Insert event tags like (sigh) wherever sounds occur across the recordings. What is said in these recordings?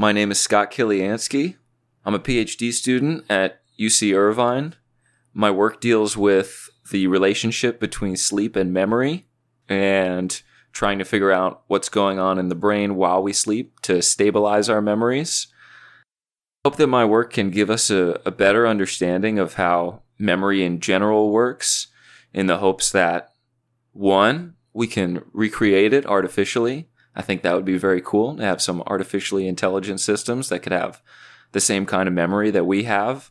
My name is Scott Kiliansky. I'm a PhD student at UC Irvine. My work deals with the relationship between sleep and memory and trying to figure out what's going on in the brain while we sleep to stabilize our memories. I hope that my work can give us a, a better understanding of how memory in general works in the hopes that one, we can recreate it artificially. I think that would be very cool to have some artificially intelligent systems that could have the same kind of memory that we have.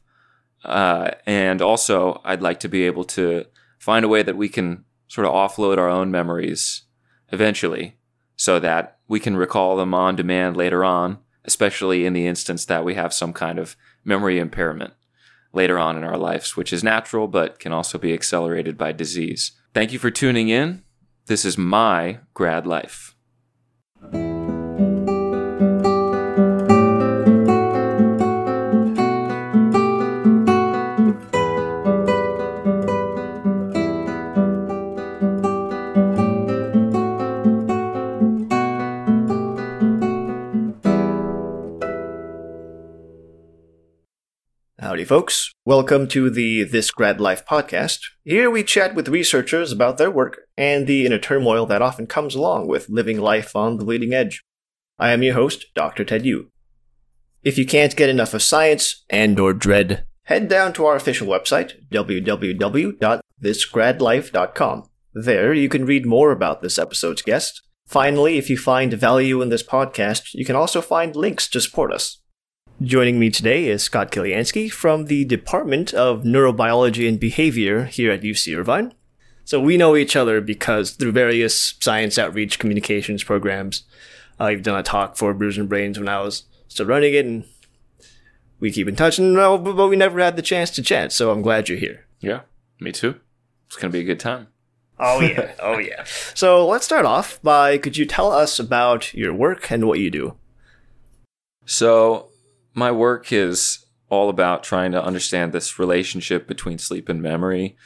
Uh, and also, I'd like to be able to find a way that we can sort of offload our own memories eventually so that we can recall them on demand later on, especially in the instance that we have some kind of memory impairment later on in our lives, which is natural but can also be accelerated by disease. Thank you for tuning in. This is my grad life. Folks. Welcome to the This Grad Life podcast. Here we chat with researchers about their work and the inner turmoil that often comes along with living life on the leading edge. I am your host, Dr. Ted Yu. If you can't get enough of science and or dread, head down to our official website, www.thisgradlife.com. There you can read more about this episode's guest. Finally, if you find value in this podcast, you can also find links to support us. Joining me today is Scott Kiliansky from the Department of Neurobiology and Behavior here at UC Irvine. So we know each other because through various science outreach communications programs, I've done a talk for Bruising Brains when I was still running it, and we keep in touch, and uh, but we never had the chance to chat. So I'm glad you're here. Yeah, me too. It's going to be a good time. Oh yeah, (laughs) oh yeah. So let's start off by could you tell us about your work and what you do? So, my work is all about trying to understand this relationship between sleep and memory.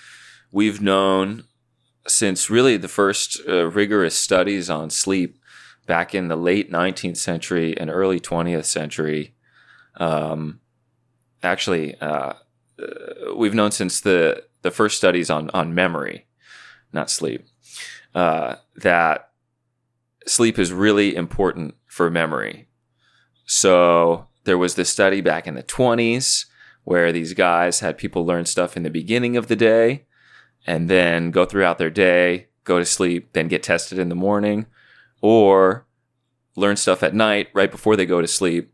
We've known since really the first uh, rigorous studies on sleep back in the late 19th century and early 20th century. Um, actually, uh, uh, we've known since the, the first studies on, on memory, not sleep, uh, that sleep is really important for memory. So there was this study back in the 20s where these guys had people learn stuff in the beginning of the day and then go throughout their day, go to sleep, then get tested in the morning, or learn stuff at night right before they go to sleep,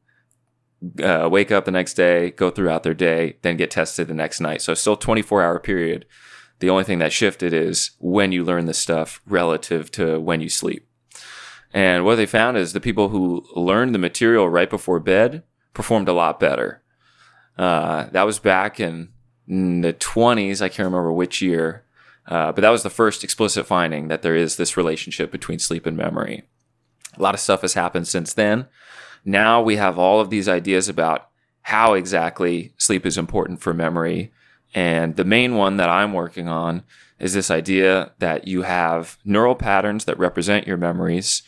uh, wake up the next day, go throughout their day, then get tested the next night. So still 24 hour period. The only thing that shifted is when you learn the stuff relative to when you sleep. And what they found is the people who learned the material right before bed performed a lot better. Uh, that was back in, in, the 20s. I can't remember which year, uh, but that was the first explicit finding that there is this relationship between sleep and memory. A lot of stuff has happened since then. Now we have all of these ideas about how exactly sleep is important for memory. And the main one that I'm working on is this idea that you have neural patterns that represent your memories.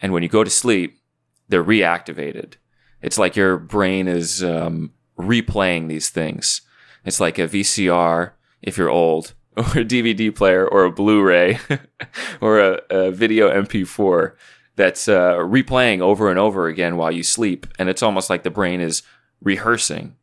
And when you go to sleep, they're reactivated. It's like your brain is um, replaying these things. It's like a VCR if you're old, (laughs) or a DVD player, or a Blu-ray, (laughs) or a, a, video MP4 that's uh, replaying over and over again while you sleep. And it's almost like the brain is rehearsing.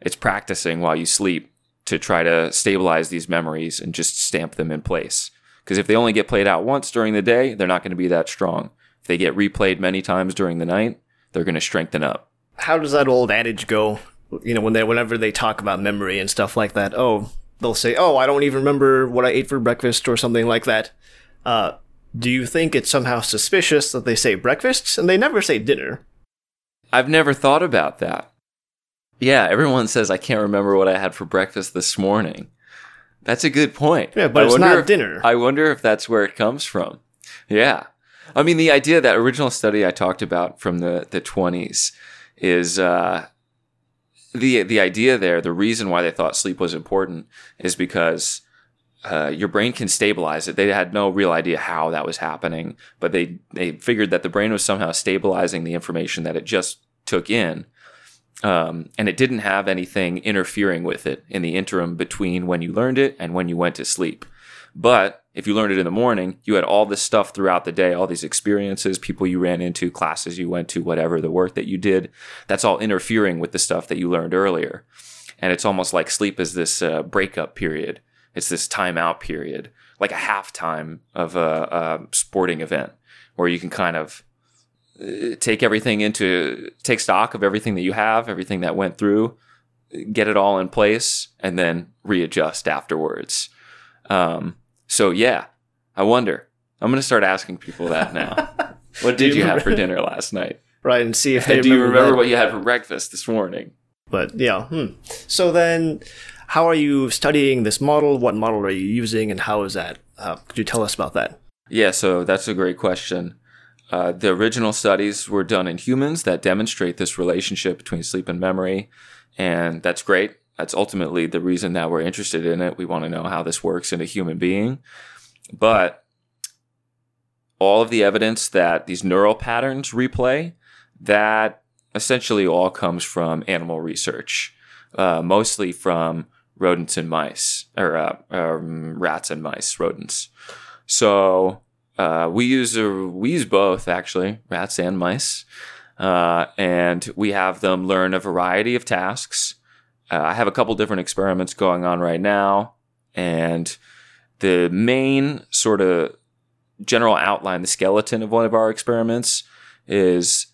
It's practicing while you sleep to try to stabilize these memories and just stamp them in place. Because if they only get played out once during the day, they're not going to be that strong. If they get replayed many times during the night, they're going to strengthen up. How does that old adage go? You know, when they whenever they talk about memory and stuff like that, oh, they'll say, "Oh, I don't even remember what I ate for breakfast" or something like that. Uh, do you think it's somehow suspicious that they say breakfast and they never say dinner? I've never thought about that. Yeah, everyone says I can't remember what I had for breakfast this morning. That's a good point. Yeah, but I it's not if, dinner. I wonder if that's where it comes from. Yeah. I mean, the idea that original study I talked about from the the twenties is uh, the the idea there. The reason why they thought sleep was important is because uh, your brain can stabilize it. They had no real idea how that was happening, but they they figured that the brain was somehow stabilizing the information that it just took in. Um, and it didn't have anything interfering with it in the interim between when you learned it and when you went to sleep. But if you learned it in the morning, you had all this stuff throughout the day, all these experiences, people you ran into, classes you went to, whatever, the work that you did. That's all interfering with the stuff that you learned earlier. And it's almost like sleep is this uh, breakup period. It's this timeout period, like a halftime of a, a sporting event where you can kind of uh, take everything into, take stock of everything that you have, everything that went through, get it all in place, and then readjust afterwards. Um, so yeah, I wonder. I'm gonna start asking people that now. (laughs) what did you, you have for dinner last night? Right, and see if they do you remember that. what you had for breakfast this morning? But yeah, hmm. so then, how are you studying this model? What model are you using, and how is that? Uh, could you tell us about that? Yeah, so that's a great question. Uh, the original studies were done in humans that demonstrate this relationship between sleep and memory, and that's great. That's ultimately the reason that we're interested in it. We want to know how this works in a human being. But all of the evidence that these neural patterns replay, that essentially all comes from animal research, uh, mostly from rodents and mice, or uh, um, rats and mice, rodents. So uh, we use we use both actually, rats and mice, uh, and we have them learn a variety of tasks uh, I have a couple different experiments going on right now, and the main sort of general outline, the skeleton of one of our experiments is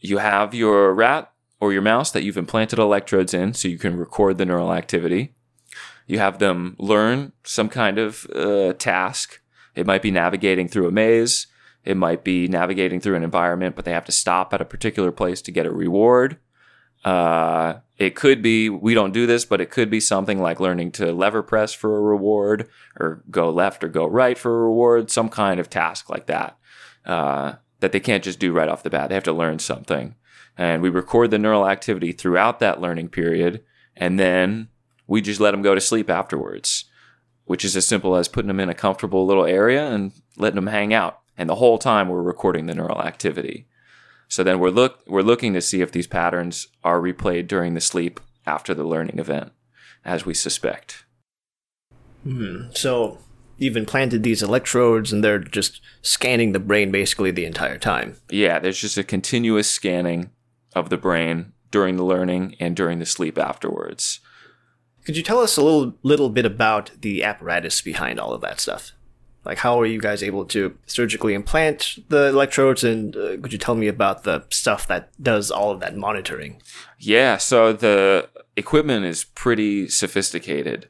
you have your rat or your mouse that you've implanted electrodes in so you can record the neural activity. You have them learn some kind of uh, task. It might be navigating through a maze. It might be navigating through an environment, but they have to stop at a particular place to get a reward. Uh, it could be, we don't do this, but it could be something like learning to lever press for a reward or go left or go right for a reward, some kind of task like that, uh, that they can't just do right off the bat. They have to learn something. And we record the neural activity throughout that learning period. And then we just let them go to sleep afterwards, which is as simple as putting them in a comfortable little area and letting them hang out. And the whole time we're recording the neural activity. So then we're look we're looking to see if these patterns are replayed during the sleep after the learning event, as we suspect. Hmm. So you've implanted these electrodes and they're just scanning the brain basically the entire time. Yeah, there's just a continuous scanning of the brain during the learning and during the sleep afterwards. Could you tell us a little little bit about the apparatus behind all of that stuff? Like, how are you guys able to surgically implant the electrodes? And uh, could you tell me about the stuff that does all of that monitoring? Yeah, so the equipment is pretty sophisticated.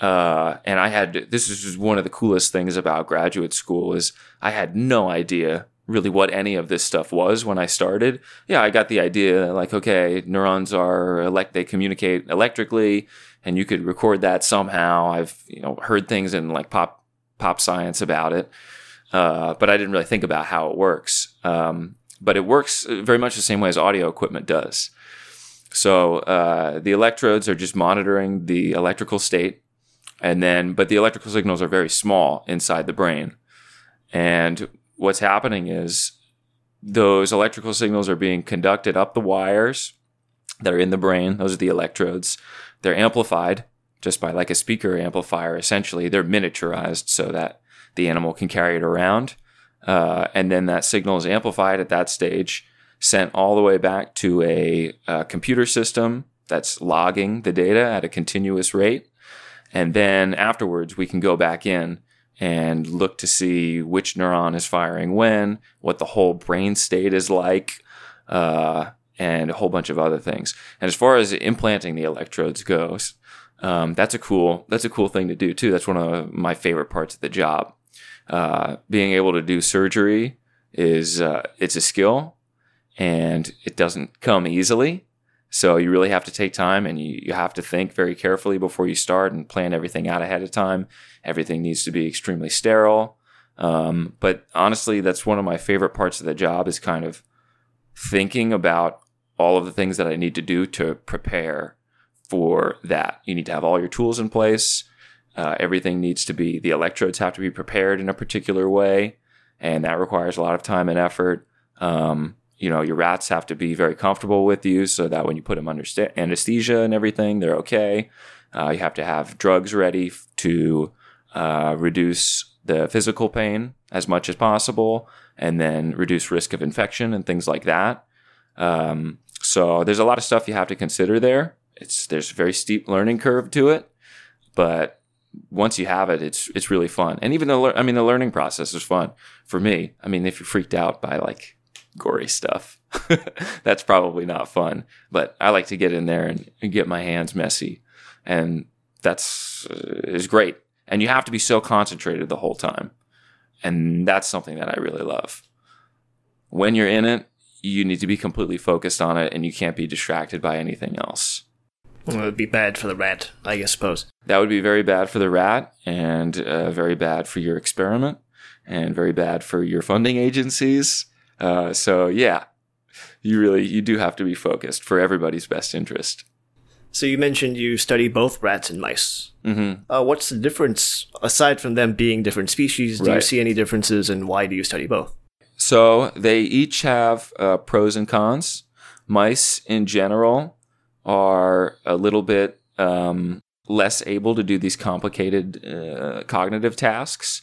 Uh, and I had this is one of the coolest things about graduate school is I had no idea really what any of this stuff was when I started. Yeah, I got the idea like okay, neurons are elect they communicate electrically and you could record that somehow. I've you know heard things in like pop pop science about it, uh, but I didn't really think about how it works. Um, but it works very much the same way as audio equipment does. So uh, the electrodes are just monitoring the electrical state, and then but the electrical signals are very small inside the brain, and what's happening is those electrical signals are being conducted up the wires that are in the brain. Those are the electrodes. They're amplified just by like a speaker amplifier. Essentially, they're miniaturized so that the animal can carry it around. Uh, and then that signal is amplified at that stage, sent all the way back to a, a computer system that's logging the data at a continuous rate. And then afterwards, we can go back in and look to see which neuron is firing when, what the whole brain state is like, uh, and a whole bunch of other things. And as far as implanting the electrodes goes, um, that's a cool that's a cool thing to do too. That's one of my favorite parts of the job. Uh, being able to do surgery is uh, it's a skill, and it doesn't come easily. So you really have to take time, and you, you have to think very carefully before you start and plan everything out ahead of time. Everything needs to be extremely sterile. Um, but honestly, that's one of my favorite parts of the job is kind of thinking about all of the things that I need to do to prepare for that. You need to have all your tools in place. Uh, everything needs to be, the electrodes have to be prepared in a particular way, and that requires a lot of time and effort. Um, you know, your rats have to be very comfortable with you so that when you put them under sta- anesthesia and everything, they're okay. Uh, you have to have drugs ready to uh, reduce the physical pain as much as possible and then reduce risk of infection and things like that. Um, so there's a lot of stuff you have to consider there. It's there's a very steep learning curve to it, but once you have it, it's it's really fun. And even the lear- I mean the learning process is fun for me. I mean if you're freaked out by like gory stuff, (laughs) that's probably not fun. But I like to get in there and, and get my hands messy, and that's uh, is great. And you have to be so concentrated the whole time, and that's something that I really love. When you're in it, you need to be completely focused on it, and you can't be distracted by anything else. Well, it would be bad for the rat, I guess, suppose. That would be very bad for the rat and uh, very bad for your experiment and very bad for your funding agencies. Uh, so yeah, you really you do have to be focused for everybody's best interest. So you mentioned you study both rats and mice. hmm Uh, what's the difference, aside from them being different species? Do you see any differences, and why do you study both? So they each have uh, pros and cons. Mice in general are a little bit um, less able to do these complicated uh, cognitive tasks.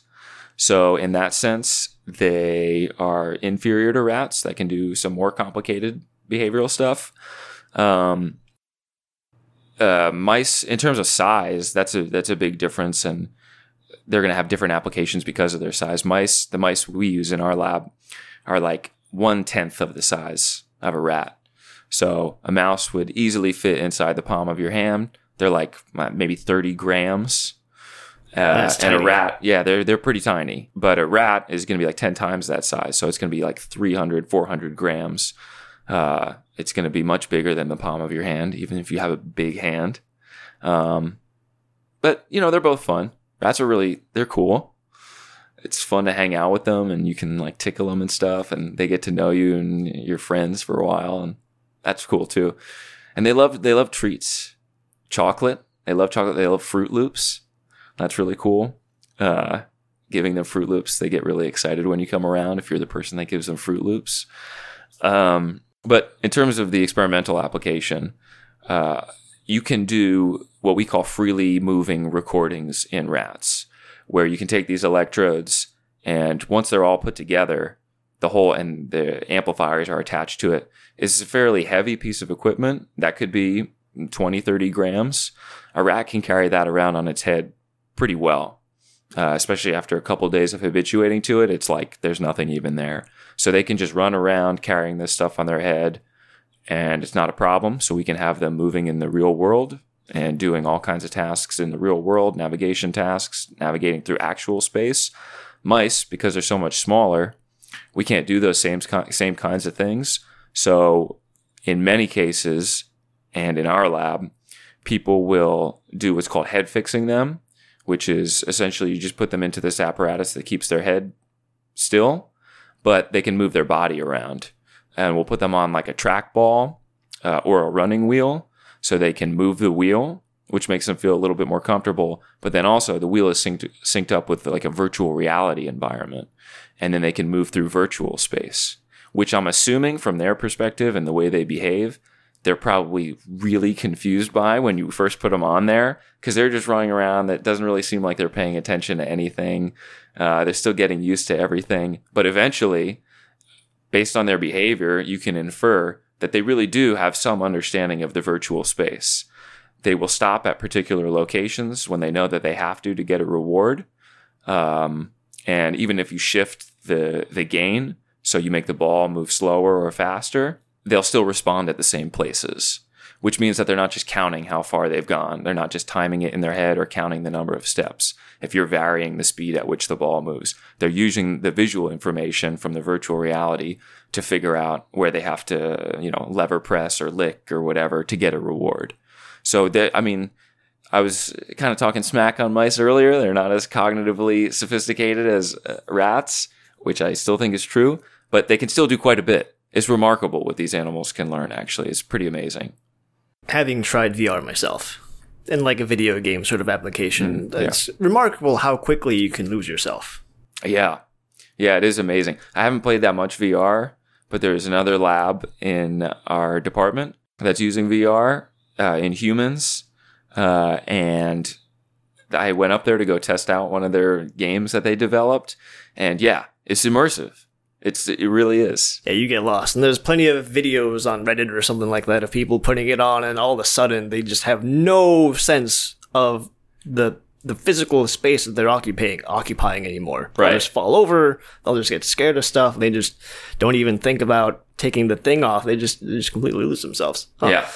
So, in that sense, they are inferior to rats that can do some more complicated behavioral stuff. Um, uh, mice, in terms of size, that's a that's a big difference, and they're going to have different applications because of their size. Mice, the mice we use in our lab, are like one tenth of the size of a rat. So a mouse would easily fit inside the palm of your hand. They're like maybe 30 grams. Uh, and a rat, yeah, they're they're pretty tiny. But a rat is going to be like 10 times that size. So it's going to be like 300, 400 grams. Uh, it's going to be much bigger than the palm of your hand, even if you have a big hand. Um, but you know, they're both fun. Rats are really they're cool. It's fun to hang out with them, and you can like tickle them and stuff, and they get to know you and your friends for a while, and that's cool too. And they love they love treats, chocolate. They love chocolate. They love Froot Loops. That's really cool. Uh, giving them Froot Loops, they get really excited when you come around. If you're the person that gives them Froot Loops, um, but in terms of the experimental application, uh, you can do what we call freely moving recordings in rats, where you can take these electrodes and once they're all put together, the whole and the amplifiers are attached to it. It's a fairly heavy piece of equipment that could be 20, 30 grams. A rat can carry that around on its head pretty well, uh, especially after a couple days of habituating to it. It's like there's nothing even there. So they can just run around carrying this stuff on their head and it's not a problem. So we can have them moving in the real world and doing all kinds of tasks in the real world, navigation tasks, navigating through actual space. Mice, because they're so much smaller, we can't do those same same kinds of things. So in many cases, and in our lab, people will do what's called head fixing them, which is essentially you just put them into this apparatus that keeps their head still, but they can move their body around. And we'll put them on like a trackball uh, or a running wheel so they can move the wheel, which makes them feel a little bit more comfortable. But then also the wheel is synced, synced up with like a virtual reality environment. And then they can move through virtual space, which I'm assuming from their perspective and the way they behave, they're probably really confused by when you first put them on there because they're just running around. That doesn't really seem like they're paying attention to anything. Uh, they're still getting used to everything. But eventually, based on their behavior, you can infer that they really do have some understanding of the virtual space. They will stop at particular locations when they know that they have to to get a reward. Um, and even if you shift the the gain, so you make the ball move slower or faster, they'll still respond at the same places. Which means that they're not just counting how far they've gone. They're not just timing it in their head or counting the number of steps. If you're varying the speed at which the ball moves, they're using the visual information from the virtual reality to figure out where they have to, you know, lever press or lick or whatever to get a reward. So that I mean, I was kind of talking smack on mice earlier. They're not as cognitively sophisticated as uh, rats, which I still think is true, but they can still do quite a bit. It's remarkable what these animals can learn, actually. It's pretty amazing. Having tried VR myself, in like a video game sort of application, Mm, yeah. it's remarkable how quickly you can lose yourself. Yeah. Yeah, it is amazing. I haven't played that much VR, but there's another lab in our department that's using VR uh, in humans, uh, and I went up there to go test out one of their games that they developed, and yeah, it's immersive. It's it really is. Yeah, you get lost. And there's plenty of videos on Reddit or something like that of people putting it on and all of a sudden they just have no sense of the the physical space that they're occupying occupying anymore. Right. They'll just fall over, they'll just get scared of stuff, they just don't even think about taking the thing off. They just they just completely lose themselves. Huh. Yeah,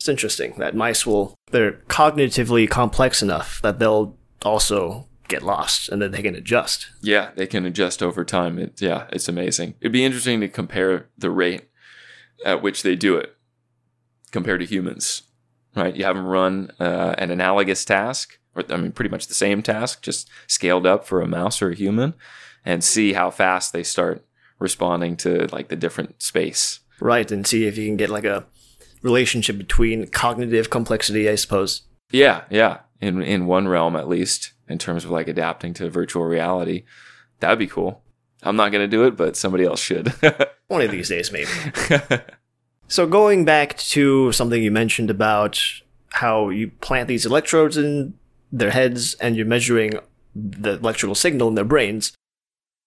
It's interesting that mice will they're cognitively complex enough that they'll also get lost and then they can adjust. yeah, they can adjust over time. It, yeah, it's amazing. It'd be interesting to compare the rate at which they do it compared to humans. Right? You have them run uh, an analogous task, or I mean, pretty much the same task, just scaled up for a mouse or a human, and see how fast they start responding to like the different space. Right, and see if you can get like a relationship between cognitive complexity, I suppose. Yeah, yeah. In in one realm at least, in terms of like adapting to virtual reality. That'd be cool. I'm not gonna do it, but somebody else should. (laughs) One of these days, maybe. (laughs) So going back to something you mentioned about how you plant these electrodes in their heads and you're measuring the electrical signal in their brains,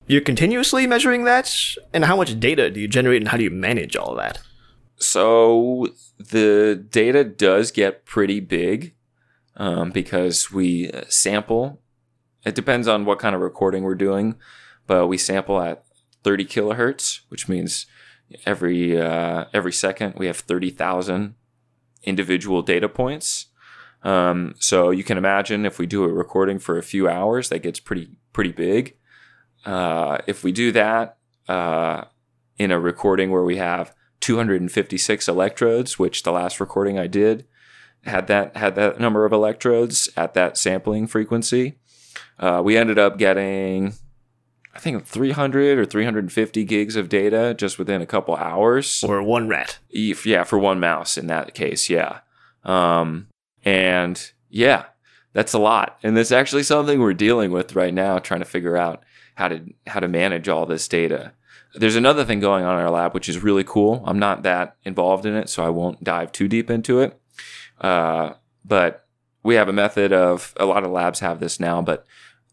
you're continuously measuring that? And how much data do you generate and how do you manage all that? So the data does get pretty big um, because we uh, sample. It depends on what kind of recording we're doing, but we sample at 30 kilohertz, which means every uh, every second we have 30,000 individual data points. Um, so you can imagine if we do a recording for a few hours, that gets pretty pretty big. Uh, if we do that uh, in a recording where we have 256 electrodes, which the last recording I did had that had that number of electrodes at that sampling frequency. Uh, we ended up getting, I think, 300 or 350 gigs of data just within a couple hours. Or one rat? If- yeah, for one mouse in that case, yeah. Um, and yeah, that's a lot. And that's actually something we're dealing with right now, trying to figure out how to how to manage all this data. There's another thing going on in our lab, which is really cool. I'm not that involved in it, so I won't dive too deep into it. Uh, but we have a method of a lot of labs have this now, but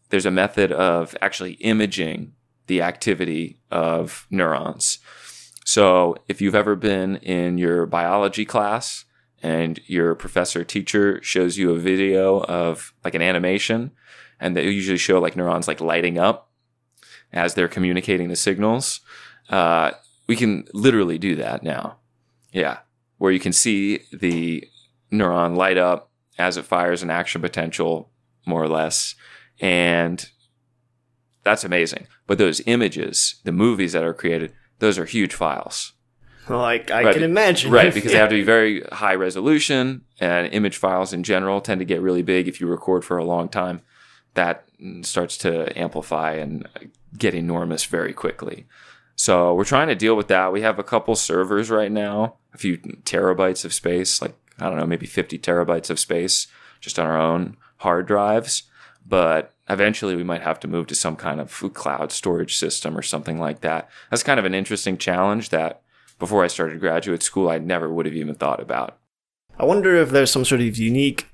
there's a method of actually imaging the activity of neurons. So if you've ever been in your biology class and your professor teacher shows you a video of like an animation, and they usually show like neurons like lighting up as they're communicating the signals, uh, we can literally do that now. Yeah, where you can see the neuron light up as it fires an action potential, more or less, and that's amazing. But those images, the movies that are created, those are huge files. Well, I, I Right. can imagine. Right, because they (laughs) have to be very high resolution, and image files in general tend to get really big if you record for a long time. That starts to amplify and get enormous very quickly. So we're trying to deal with that. We have a couple servers right now, a few terabytes of space, like I don't know, maybe 50 terabytes of space just on our own hard drives. But eventually we might have to move to some kind of cloud storage system or something like that. That's kind of an interesting challenge that before I started graduate school, I never would have even thought about. I wonder if there's some sort of unique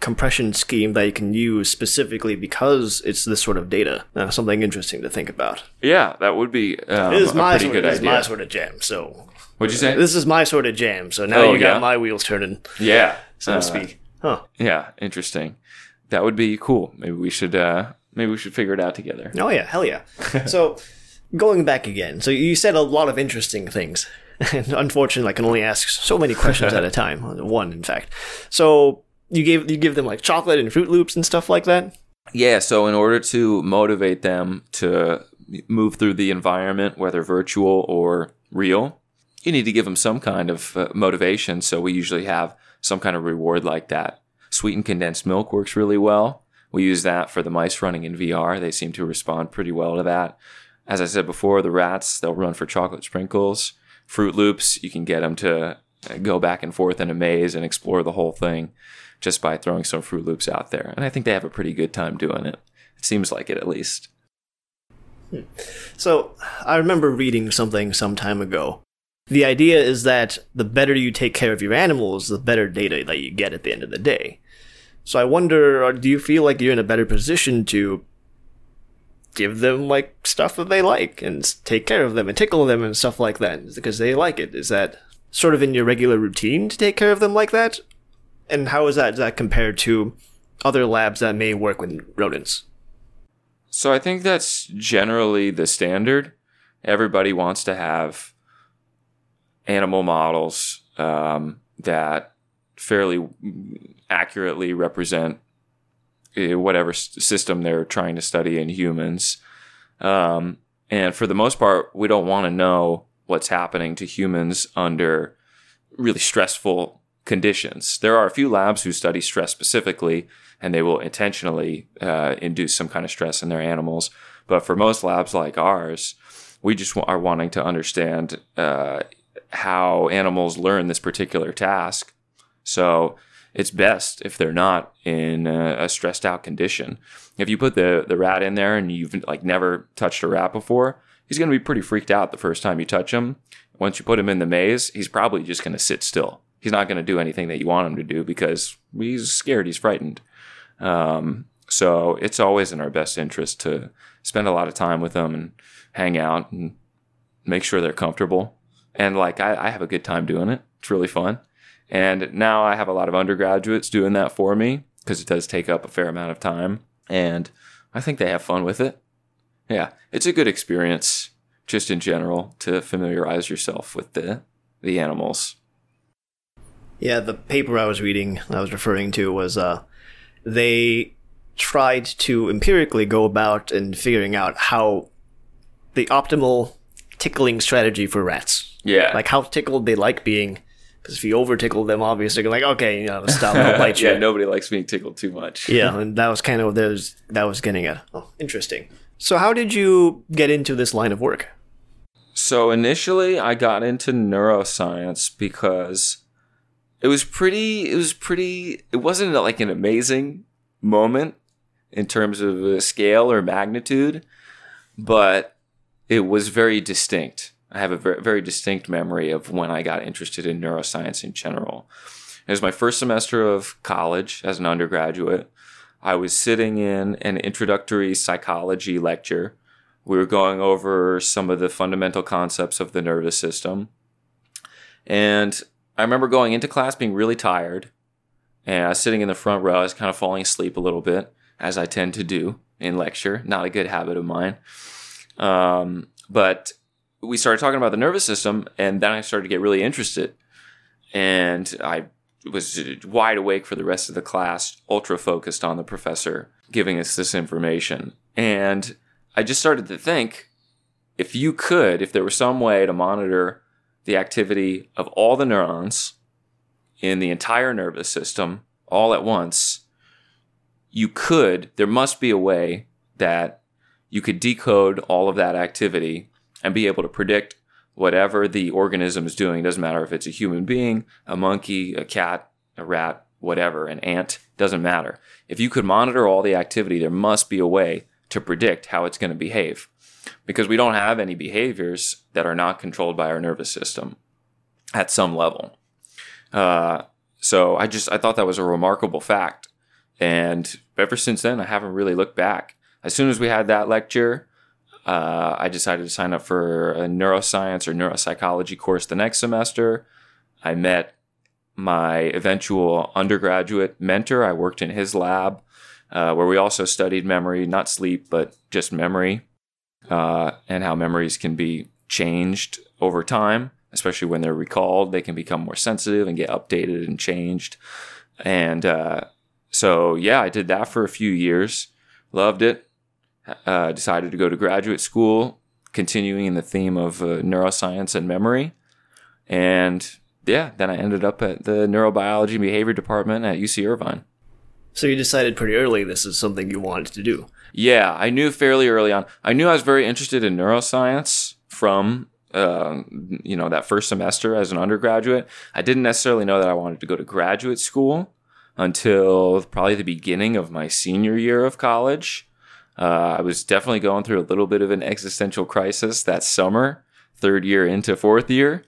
compression scheme that you can use specifically because it's this sort of data. Uh, something interesting to think about. Yeah, that would be um, This is a my pretty sort, good this is idea. my sort of jam. So What'd you say? this is my sort of jam. So now Oh, you got yeah? my wheels turning, yeah, so uh, to speak. Huh? Yeah, interesting. That would be cool. Maybe we should. Uh, maybe we should figure it out together. Oh yeah, hell yeah. (laughs) so going back again. So you said a lot of interesting things. (laughs) And unfortunately, I can only ask so many questions at a (laughs) time. One, in fact. So you gave you give them like chocolate and Froot Loops and stuff like that. Yeah. So in order to motivate them to move through the environment, whether virtual or real, you need to give them some kind of uh, motivation. So we usually have some kind of reward like that. Sweetened condensed milk works really well. We use that for the mice running in VR. They seem to respond pretty well to that. As I said before, the rats, they'll run for chocolate sprinkles. Froot Loops, you can get them to uh, go back and forth in a maze and explore the whole thing just by throwing some Froot Loops out there. And I think they have a pretty good time doing it. It seems like it at least. Hmm. So, I remember reading something some time ago. The idea is that the better you take care of your animals, the better data that you get at the end of the day. So, I wonder do you feel like you're in a better position to give them like stuff that they like and take care of them and tickle them and stuff like that because they like it? Is that sort of in your regular routine to take care of them like that? And how is that, is that compared to other labs that may work with rodents? So I think that's generally the standard. Everybody wants to have animal models um, that fairly accurately represent eh, whatever system they're trying to study in humans. Um, and for the most part, we don't want to know what's happening to humans under really stressful conditions. There are a few labs who study stress specifically, and they will intentionally uh, induce some kind of stress in their animals. But for most labs like ours, we just are wanting to understand uh, how animals learn this particular task. So it's best if they're not in a, a stressed out condition. If you put the the rat in there and you've like never touched a rat before, he's going to be pretty freaked out the first time you touch him. Once you put him in the maze, he's probably just going to sit still. He's not going to do anything that you want him to do because he's scared, he's frightened. Um, so it's always in our best interest to spend a lot of time with them and hang out and make sure they're comfortable. And like I, I have a good time doing it. It's really fun. And now I have a lot of undergraduates doing that for me because it does take up a fair amount of time. And I think they have fun with it. Yeah, it's a good experience just in general to familiarize yourself with the the animals. Yeah, the paper I was reading, I was referring to, was uh, they tried to empirically go about and figuring out how the optimal tickling strategy for rats. Yeah. Like how tickled they like being. Because if you over tickle them, obviously they're like, okay, you know, stop, I'll (laughs) bite you. yeah, nobody likes being tickled too much. yeah, and that was kind of there's that was getting at. Oh, interesting. So how did you get into this line of work? So initially I got into neuroscience because it was pretty it was pretty it wasn't like an amazing moment in terms of uh, scale or magnitude, but it was very distinct. I have a very, very distinct memory of when I got interested in neuroscience in general. It was my first semester of college as an undergraduate. I was sitting in an introductory psychology lecture. We were going over some of the fundamental concepts of the nervous system. And I remember going into class being really tired. And I was sitting in the front row. I was kind of falling asleep a little bit, as I tend to do in lecture. Not a good habit of mine. Um, but we started talking about the nervous system, and then I started to get really interested. And I was wide awake for the rest of the class, ultra focused on the professor giving us this information. And I just started to think if you could, if there was some way to monitor the activity of all the neurons in the entire nervous system all at once, you could, there must be a way that you could decode all of that activity and be able to predict whatever the organism is doing. Doesn't matter if it's a human being, a monkey, a cat, a rat, whatever, an ant, doesn't matter. If you could monitor all the activity, there must be a way to predict how it's going to behave because we don't have any behaviors that are not controlled by our nervous system at some level. Uh, so I just I thought that was a remarkable fact, and ever since then I haven't really looked back. As soon as we had that lecture, uh, I decided to sign up for a neuroscience or neuropsychology course the next semester. I met my eventual undergraduate mentor. I worked in his lab, uh, where we also studied memory, not sleep, but just memory, uh, and how memories can be changed over time, especially when they're recalled. They can become more sensitive and get updated and changed. And uh, so, yeah, I did that for a few years, loved it. Uh, decided to go to graduate school, continuing in the theme of uh, neuroscience and memory. And yeah, then I ended up at the neurobiology and behavior department at UC Irvine. So you decided pretty early this is something you wanted to do. Yeah, I knew fairly early on. I knew I was very interested in neuroscience from uh, you know that first semester as an undergraduate. I didn't necessarily know that I wanted to go to graduate school until probably the beginning of my senior year of college. Uh, I was definitely going through a little bit of an existential crisis that summer, third year into fourth year.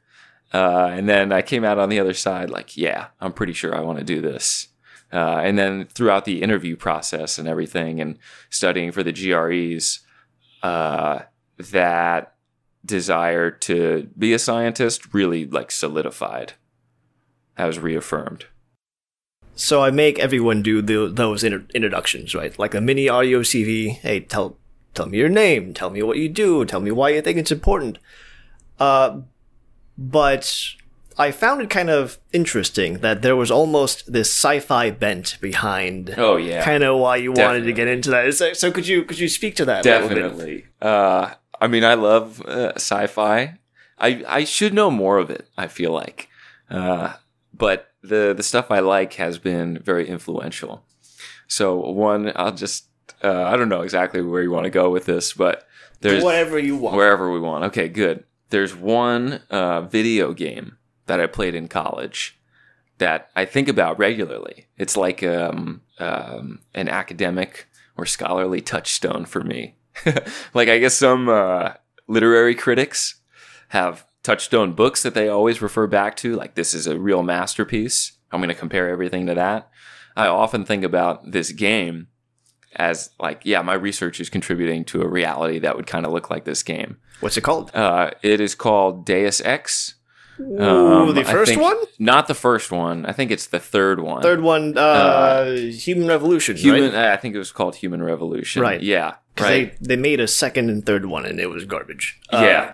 Uh, and then I came out on the other side like, yeah, I'm pretty sure I want to do this. Uh, and then throughout the interview process and everything and studying for the GREs, uh, that desire to be a scientist really like solidified. I was reaffirmed. So I make everyone do the, those inter- introductions, right? Like a mini audio CV. Hey, tell tell me your name. Tell me what you do. Tell me why you think it's important. Uh, but I found it kind of interesting that there was almost this sci-fi bent behind. Oh yeah, kind of why you wanted to get into that. So, so could you could you speak to that? Definitely. Uh, I mean, I love uh, sci-fi. I I should know more of it. I feel like, uh, but the the stuff I like has been very influential. So one, I'll just uh, I don't know exactly where you want to go with this, but there's whatever you want, wherever we want. Okay, good. There's one uh, video game that I played in college that I think about regularly. It's like um, um, an academic or scholarly touchstone for me. (laughs) like I guess some uh, literary critics have touchstone books that they always refer back to, like this is a real masterpiece. I'm going to compare everything to that. I often think about this game as like, yeah, my research is contributing to a reality that would kind of look like this game. What's it called? Uh, it is called Deus Ex. Ooh, um, the first one? Not the first one. I think it's the third one. Third one, uh, uh, Human Revolution. Human. Right? I think it was called Human Revolution. Right. Yeah. Right. They they made a second and third one, and it was garbage. Yeah. Uh,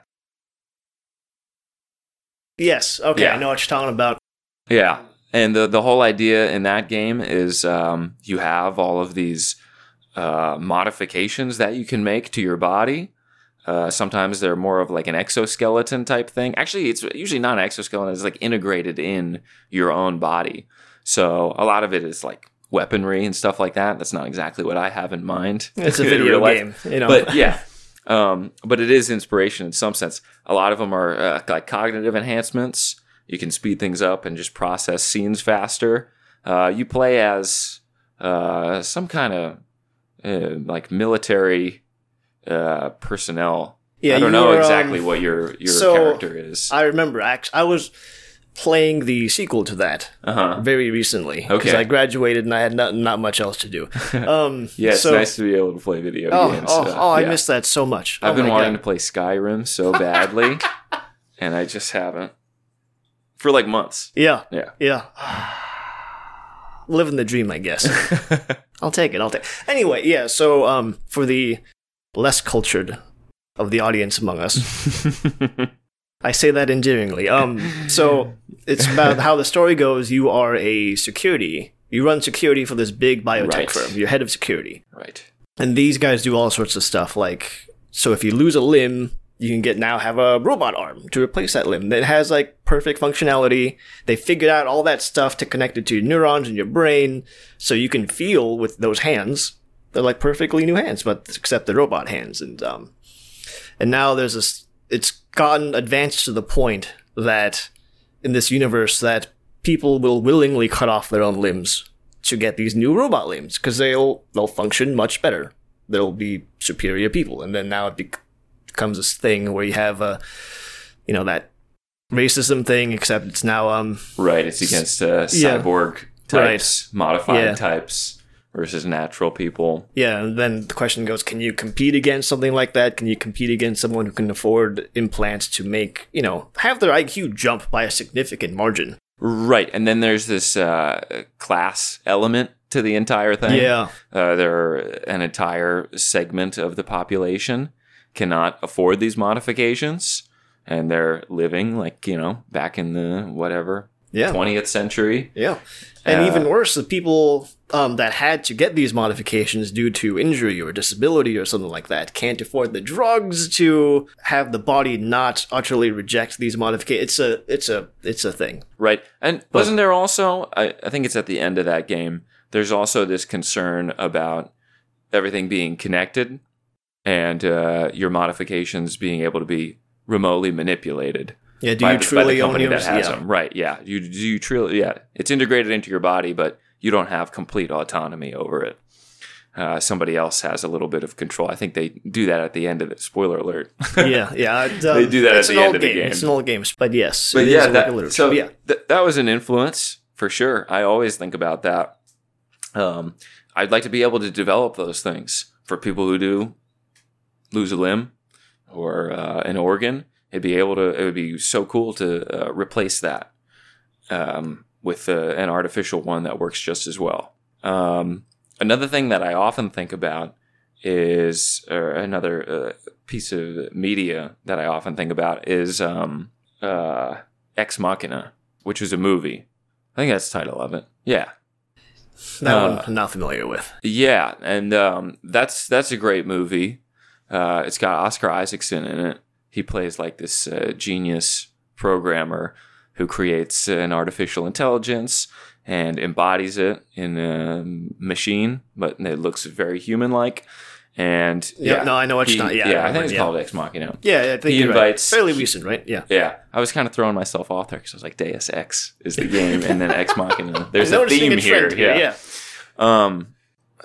yes. Okay. Yeah. I know what you're talking about. Yeah. And the the whole idea in that game is um, you have all of these uh, modifications that you can make to your body uh, sometimes they're more of like an exoskeleton type thing. Actually, it's usually not an exoskeleton. It's like integrated in your own body. So a lot of it is like weaponry and stuff like that. That's not exactly what I have in mind. It's a (laughs) video game, you know. But yeah, um, but it is inspiration in some sense. A lot of them are uh, like cognitive enhancements. You can speed things up and just process scenes faster. Uh, you play as uh, some kind of uh, like military uh, personnel. Yeah, I don't know exactly um, what your your so character is. I remember. Actually, I was playing the sequel to that uh-huh. very recently because okay. I graduated and I had not not much else to do. (laughs) Um, yeah, it's so, nice to be able to play video oh, games. Oh, oh I miss that so much. I've oh been wanting God. to play Skyrim so (laughs) badly, and I just haven't for like months. Yeah, yeah, yeah. (sighs) Living the dream, I guess. (laughs) I'll take it. I'll take. It. Anyway, yeah. So, um, for the less cultured of the audience among us. I say that endearingly. Um, so it's about (laughs) how the story goes. You are a security. You run security for this big biotech right. firm. You're head of security. Right. And these guys do all sorts of stuff. Like, so if you lose a limb, you can get now have a robot arm to replace that limb that has like perfect functionality. They figured out all that stuff to connect it to your neurons in your brain, so you can feel with those hands they're like perfectly new hands, but except the robot hands. And um, and now there's this. It's gotten advanced to the point that in this universe that people will willingly cut off their own limbs to get these new robot limbs because they'll they'll function much better. They'll be superior people, and then now it becomes this thing where you have a, you know, that racism thing, except it's now um right. It's against uh, cyborg yeah, types, right. modified yeah. types versus natural people. Yeah, and then the question goes, can you compete against something like that? Can you compete against someone who can afford implants to make, you know, have their IQ jump by a significant margin? Right. And then there's this uh, class element to the entire thing. Yeah. Uh, there an entire segment of the population cannot afford these modifications and they're living like, you know, back in the whatever yeah. 20th century. Yeah. And uh, even worse, the people um, that had to get these modifications due to injury or disability or something like that can't afford the drugs to have the body not utterly reject these modifications. It's a, it's a, it's a thing. Right. And but, wasn't there also, I, I think it's at the end of that game, there's also this concern about everything being connected and uh, your modifications being able to be remotely manipulated. Yeah, do you truly own yours? That has yeah. them. Right. Yeah. You do you truly? Yeah, it's integrated into your body, but you don't have complete autonomy over it. uh, somebody else has a little bit of control. I think they do that at the end of it. Spoiler alert. (laughs) yeah, yeah. (laughs) um, They do that at it's the end of the game. game. It's an old game, but yes, but yeah, that, so yeah, th- that was an influence for sure. I always think about that. Um, I'd like to be able to develop those things for people who do lose a limb or uh, an organ. It'd be able to. It would be so cool to uh, replace that um, with uh, an artificial one that works just as well. Um, another thing that I often think about is or another uh, piece of media that I often think about is um, uh, Ex Machina, which was a movie. I think that's the title of it. Yeah, that uh, one I'm not familiar with. yeah, and um, that's that's a great movie. Uh, it's got Oscar Isaacson in it. He plays like this uh, genius programmer who creates an artificial intelligence and embodies it in a machine, but it looks very human-like. And Yeah, yeah, no, I know what he- you're talking- yeah, yeah, I think it's yeah. called Ex Machina. Yeah, I think he you're right. invites- fairly recent, right? Yeah. Yeah, I was kind of throwing myself off there because I was like, Deus Ex is the game, and then Ex Machina. (laughs) There's a theme here. trend Yeah. yeah. Um,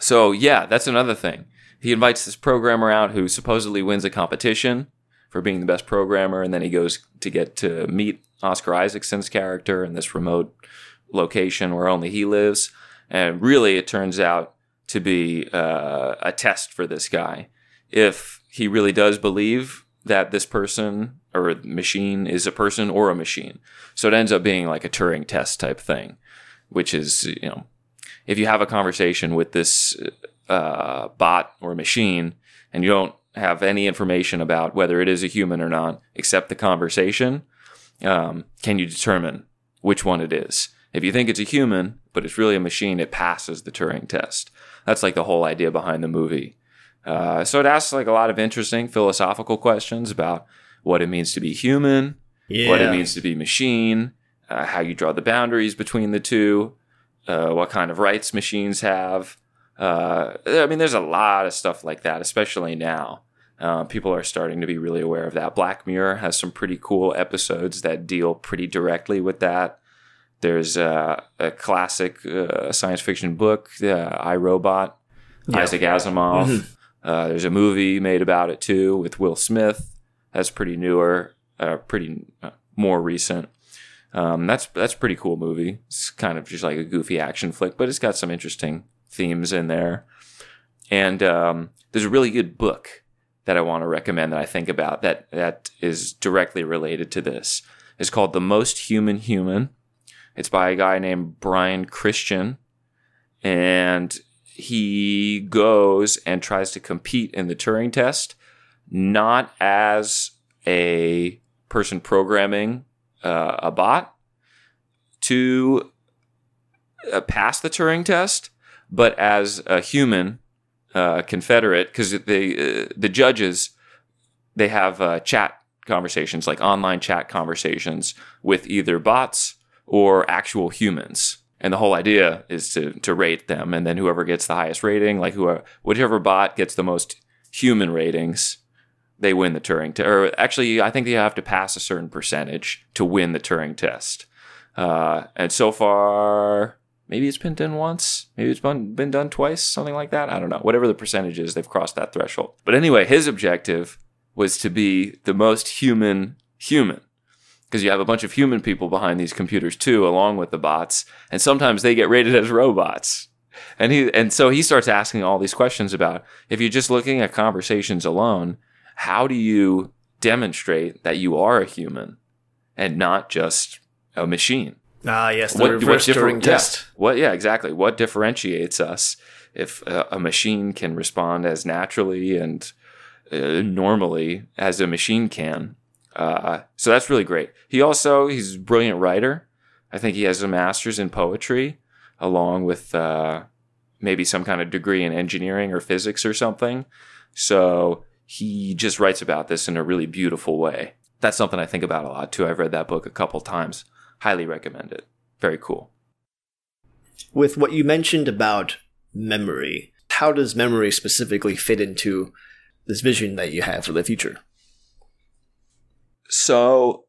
so yeah, that's another thing. He invites this programmer out who supposedly wins a competition for being the best programmer, and then he goes to get to meet Oscar Isaacson's character in this remote location where only he lives. And really, it turns out to be uh, a test for this guy. If he really does believe that this person or machine is a person or a machine, so it ends up being like a Turing test type thing, which is you know if you have a conversation with this uh, bot or machine and you don't have any information about whether it is a human or not, except the conversation, um, can you determine which one it is? If you think it's a human, but it's really a machine, it passes the Turing test. That's like the whole idea behind the movie. Uh, so it asks like a lot of interesting philosophical questions about what it means to be human, Yeah. what it means to be machine, uh, how you draw the boundaries between the two, uh, what kind of rights machines have. Uh, I mean, there's a lot of stuff like that, especially now. Uh, people are starting to be really aware of that. Black Mirror has some pretty cool episodes that deal pretty directly with that. There's uh, a classic uh, science fiction book, uh, I Robot, Yeah. Isaac Asimov. Uh, there's a movie made about it too with Will Smith. That's pretty newer, uh, pretty uh, more recent. Um, that's that's a pretty cool movie. It's kind of just like a goofy action flick, but it's got some interesting themes in there. And um, there's a really good book that I want to recommend that I think about that that is directly related to this. It's called The Most Human Human. It's by a guy named Brian Christian, and he goes and tries to compete in the Turing test, not as a person programming uh, a bot to uh, pass the Turing test, but as a human uh, confederate, because they uh, the judges they have uh, chat conversations, like online chat conversations with either bots or actual humans. And the whole idea is to to rate them, and then whoever gets the highest rating, like whoever whichever bot gets the most human ratings, they win the Turing test. Or actually, I think they have to pass a certain percentage to win the Turing test. Uh, and so far, maybe it's been done once, maybe it's been, been done twice, something like that. I don't know. Whatever the percentage is, they've crossed that threshold. But anyway, his objective was to be the most human human. Because you have a bunch of human people behind these computers too, along with the bots, and sometimes they get rated as robots. And he and so he starts asking all these questions about if you're just looking at conversations alone, how do you demonstrate that you are a human and not just a machine? Ah, yes, the reverse differ- Turing test. Yeah, what? Yeah, exactly. What differentiates us if a, a machine can respond as naturally and uh, normally as a machine can? Uh, so that's really great. He also he's a brilliant writer. I think he has a master's in poetry, along with uh, maybe some kind of degree in engineering or physics or something. So he just writes about this in a really beautiful way. That's something I think about a lot too. I've read that book a couple times. Highly recommend it. Very cool. With what you mentioned about memory, how does memory specifically fit into this vision that you have for the future? So,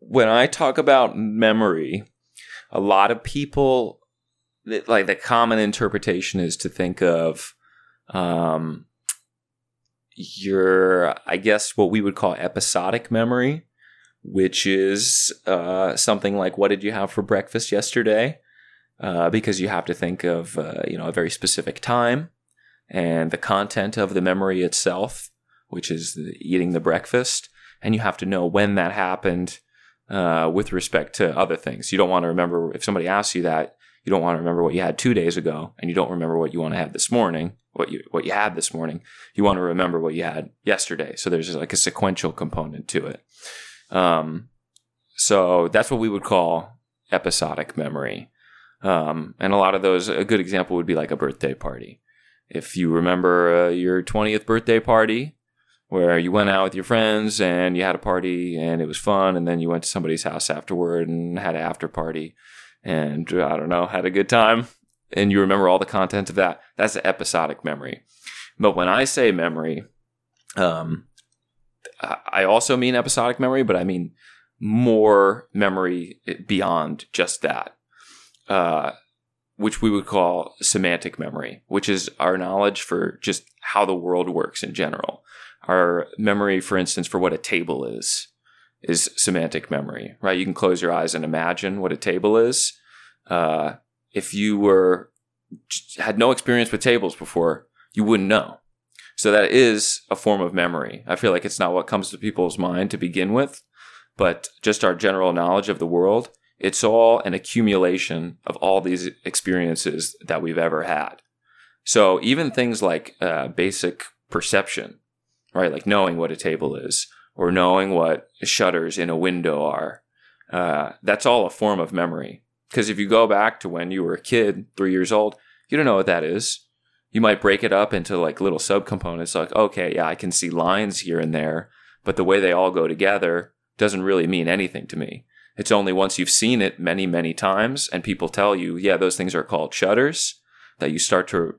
when I talk about memory, a lot of people, like the common interpretation is to think of um, your, I guess, what we would call episodic memory, which is uh, something like what did you have for breakfast yesterday? Uh, because you have to think of uh, you know a very specific time and the content of the memory itself, which is the, eating the breakfast, and you have to know when that happened uh, with respect to other things. You don't want to remember if somebody asks you that. You don't want to remember what you had two days ago, and you don't remember what you want to have this morning. What you what you had this morning. You want to remember what you had yesterday. So there's like a sequential component to it. Um, so that's what we would call episodic memory. Um, and a lot of those, a good example would be like a birthday party. If you remember uh, your 20th birthday party, where you went out with your friends and you had a party and it was fun, and then you went to somebody's house afterward and had an after party, and I don't know, had a good time, and you remember all the content of that. That's an episodic memory. But when I say memory, um, I also mean episodic memory, but I mean more memory beyond just that uh, which we would call semantic memory, which is our knowledge for just how the world works in general. Our memory, for instance, for what a table is, is semantic memory, right? You can close your eyes and imagine what a table is. Uh, if you were had no experience with tables before, you wouldn't know. So that is a form of memory. I feel like it's not what comes to people's mind to begin with, but just our general knowledge of the world it's all an accumulation of all these experiences that we've ever had. So even things like uh, basic perception, right? Like knowing what a table is or knowing what shutters in a window are. Uh, that's all a form of memory. Because if you go back to when you were a kid, three years old, you don't know what that is. You might break it up into like little subcomponents, like, okay, yeah, I can see lines here and there, but the way they all go together doesn't really mean anything to me. It's only once you've seen it many, many times and people tell you, yeah, those things are called shutters, that you start to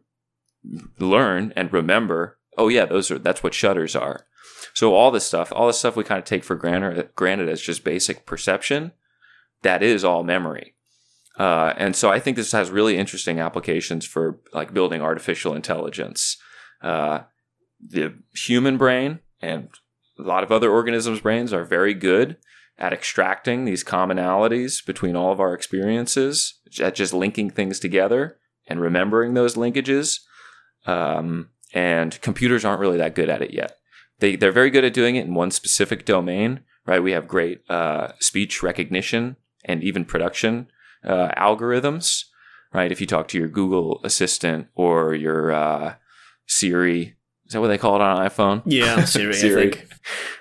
learn and remember, oh yeah, those are that's what shutters are. So all this stuff, all this stuff we kind of take for granted, granted as just basic perception, that is all memory. Uh, and so I think this has really interesting applications for like building artificial intelligence. Uh, the human brain and a lot of other organisms' brains are very good at extracting these commonalities between all of our experiences, at just linking things together and remembering those linkages. Um, and computers aren't really that good at it yet. They, they're very good at doing it in one specific domain, right? We have great uh, speech recognition and even production uh, algorithms, right? If you talk to your Google Assistant or your uh, Siri, is that what they call it on iPhone? Yeah, Siri. (laughs) Siri. I think.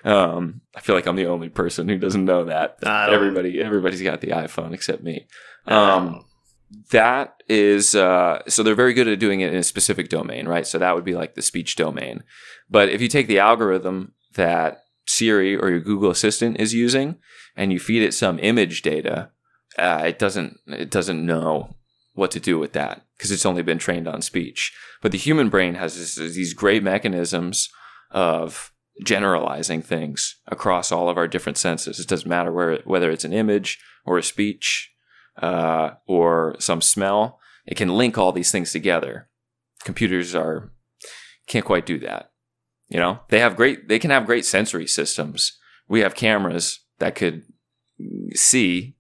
Um, I feel like I'm the only person who doesn't know that. Everybody, everybody's got the iPhone except me. Um, that is uh, so they're very good at doing it in a specific domain, right? So that would be like the speech domain. But if you take the algorithm that Siri or your Google Assistant is using, and you feed it some image data, uh, it doesn't it doesn't know what to do with that because it's only been trained on speech. But the human brain has this, these great mechanisms of generalizing things across all of our different senses. It doesn't matter where, whether it's an image or a speech uh, or some smell. It can link all these things together. Computers are can't quite do that. You know, they have great. They can have great sensory systems. We have cameras that could see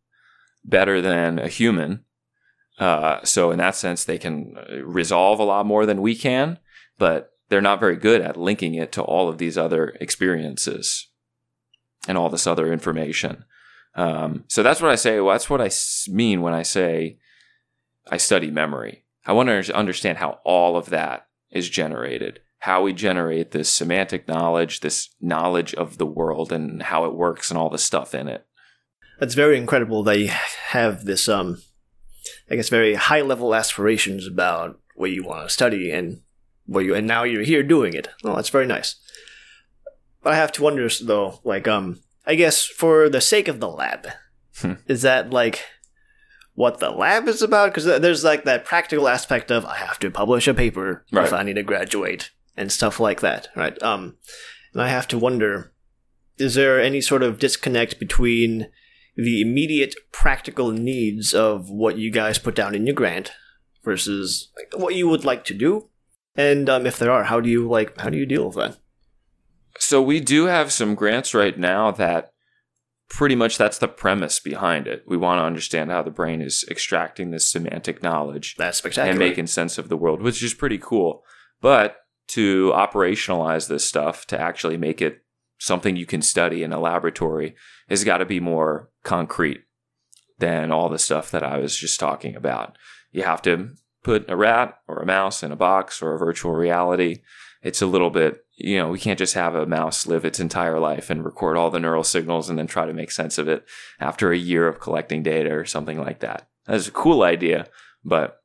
better than a human uh, so in that sense, they can uh, resolve a lot more than we can, but they're not very good at linking it to all of these other experiences and all this other information. Um, so that's what I say. Well, that's what I mean when I say I study memory. I want to understand how all of that is generated, how we generate this semantic knowledge, this knowledge of the world and how it works and all the stuff in it. That's very incredible They have this um I guess very high level aspirations about what you want to study and what you and now you're here doing it. Oh, that's very nice. But I have to wonder though, like um I guess for the sake of the lab, hmm. is that like what the lab is about? Because there's like that practical aspect of I have to publish a paper right. if I need to graduate and stuff like that, right? Um, and I have to wonder, is there any sort of disconnect between the immediate practical needs of what you guys put down in your grant versus like, what you would like to do And um, if there are, how do you like how do you deal with that? So we do have some grants right now that pretty much that's the premise behind it. We want to understand how the brain is extracting this semantic knowledge That's spectacular. and making sense of the world, which is pretty cool. But to operationalize this stuff, to actually make it something you can study in a laboratory, has got to be more concrete than all the stuff that I was just talking about. You have to put a rat or a mouse in a box or a virtual reality. It's a little bit, you know, we can't just have a mouse live its entire life and record all the neural signals and then try to make sense of it after a year of collecting data or something like that. That's a cool idea, but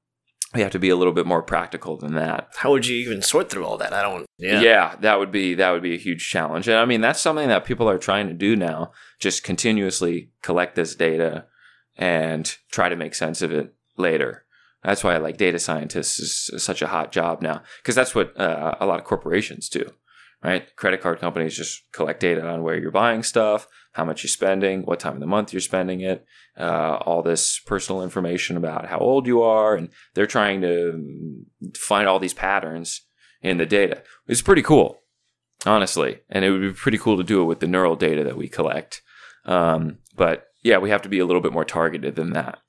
we have to be a little bit more practical than that. how would you even sort through all that? I don't. Yeah. Yeah. that would be that would be a huge challenge. And I mean, that's something that people are trying to do now, just continuously collect this data and try to make sense of it later. That's why like data scientists is such a hot job now because that's what uh, a lot of corporations do. Right? Credit card companies just collect data on where you're buying stuff, how much you're spending, what time of the month you're spending it, uh, all this personal information about how old you are, and they're trying to find all these patterns in the data. It's pretty cool, honestly, and it would be pretty cool to do it with the neural data that we collect. Um, but yeah, we have to be a little bit more targeted than that.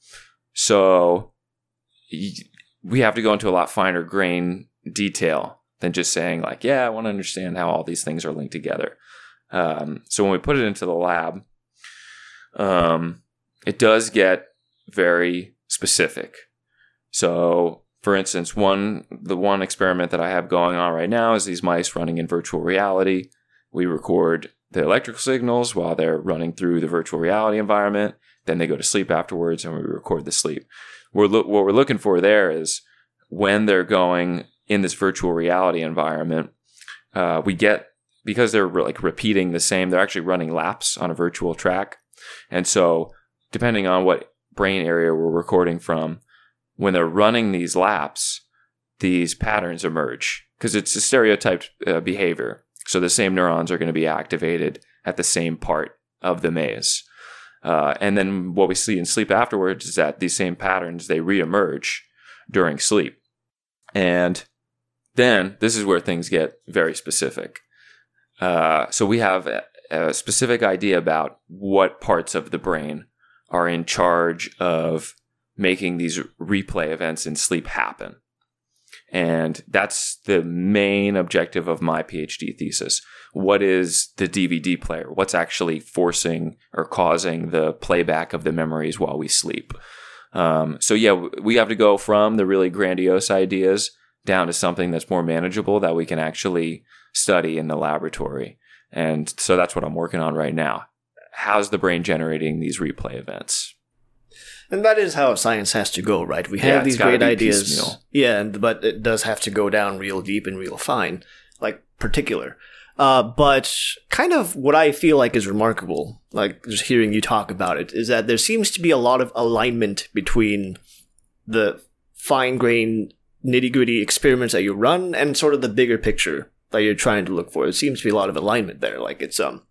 So we have to go into a lot finer grain detail than just saying like, yeah, I want to understand how all these things are linked together. Um, so when we put it into the lab, um, it does get very specific. So, for instance, one the one experiment that I have going on right now is these mice running in virtual reality. We record the electrical signals while they're running through the virtual reality environment. Then they go to sleep afterwards, and we record the sleep. We're lo- what we're looking for there is when they're going in this virtual reality environment. Uh, we get because they're like repeating the same. They're actually running laps on a virtual track, and so depending on what brain area we're recording from, when they're running these laps, these patterns emerge because it's a stereotyped uh, behavior. So the same neurons are going to be activated at the same part of the maze. Uh, and then what we see in sleep afterwards is that these same patterns they reemerge during sleep. And then this is where things get very specific. Uh, so we have a, a specific idea about what parts of the brain are in charge of making these replay events in sleep happen. And that's the main objective of my PhD thesis. What is the DVD player? What's actually forcing or causing the playback of the memories while we sleep? Um, so, yeah, we have to go from the really grandiose ideas down to something that's more manageable that we can actually study in the laboratory. And so that's what I'm working on right now. How's the brain generating these replay events? And that is how science has to go, right? We have it's these great ideas. piecemeal. Yeah, but it does have to go down real deep and real fine, like particular. Uh, but kind of what I feel like is remarkable, like just hearing you talk about it, is that there seems to be a lot of alignment between the fine grained, nitty gritty experiments that you run and sort of the bigger picture that you're trying to look for. It seems to be a lot of alignment there. Like it's um,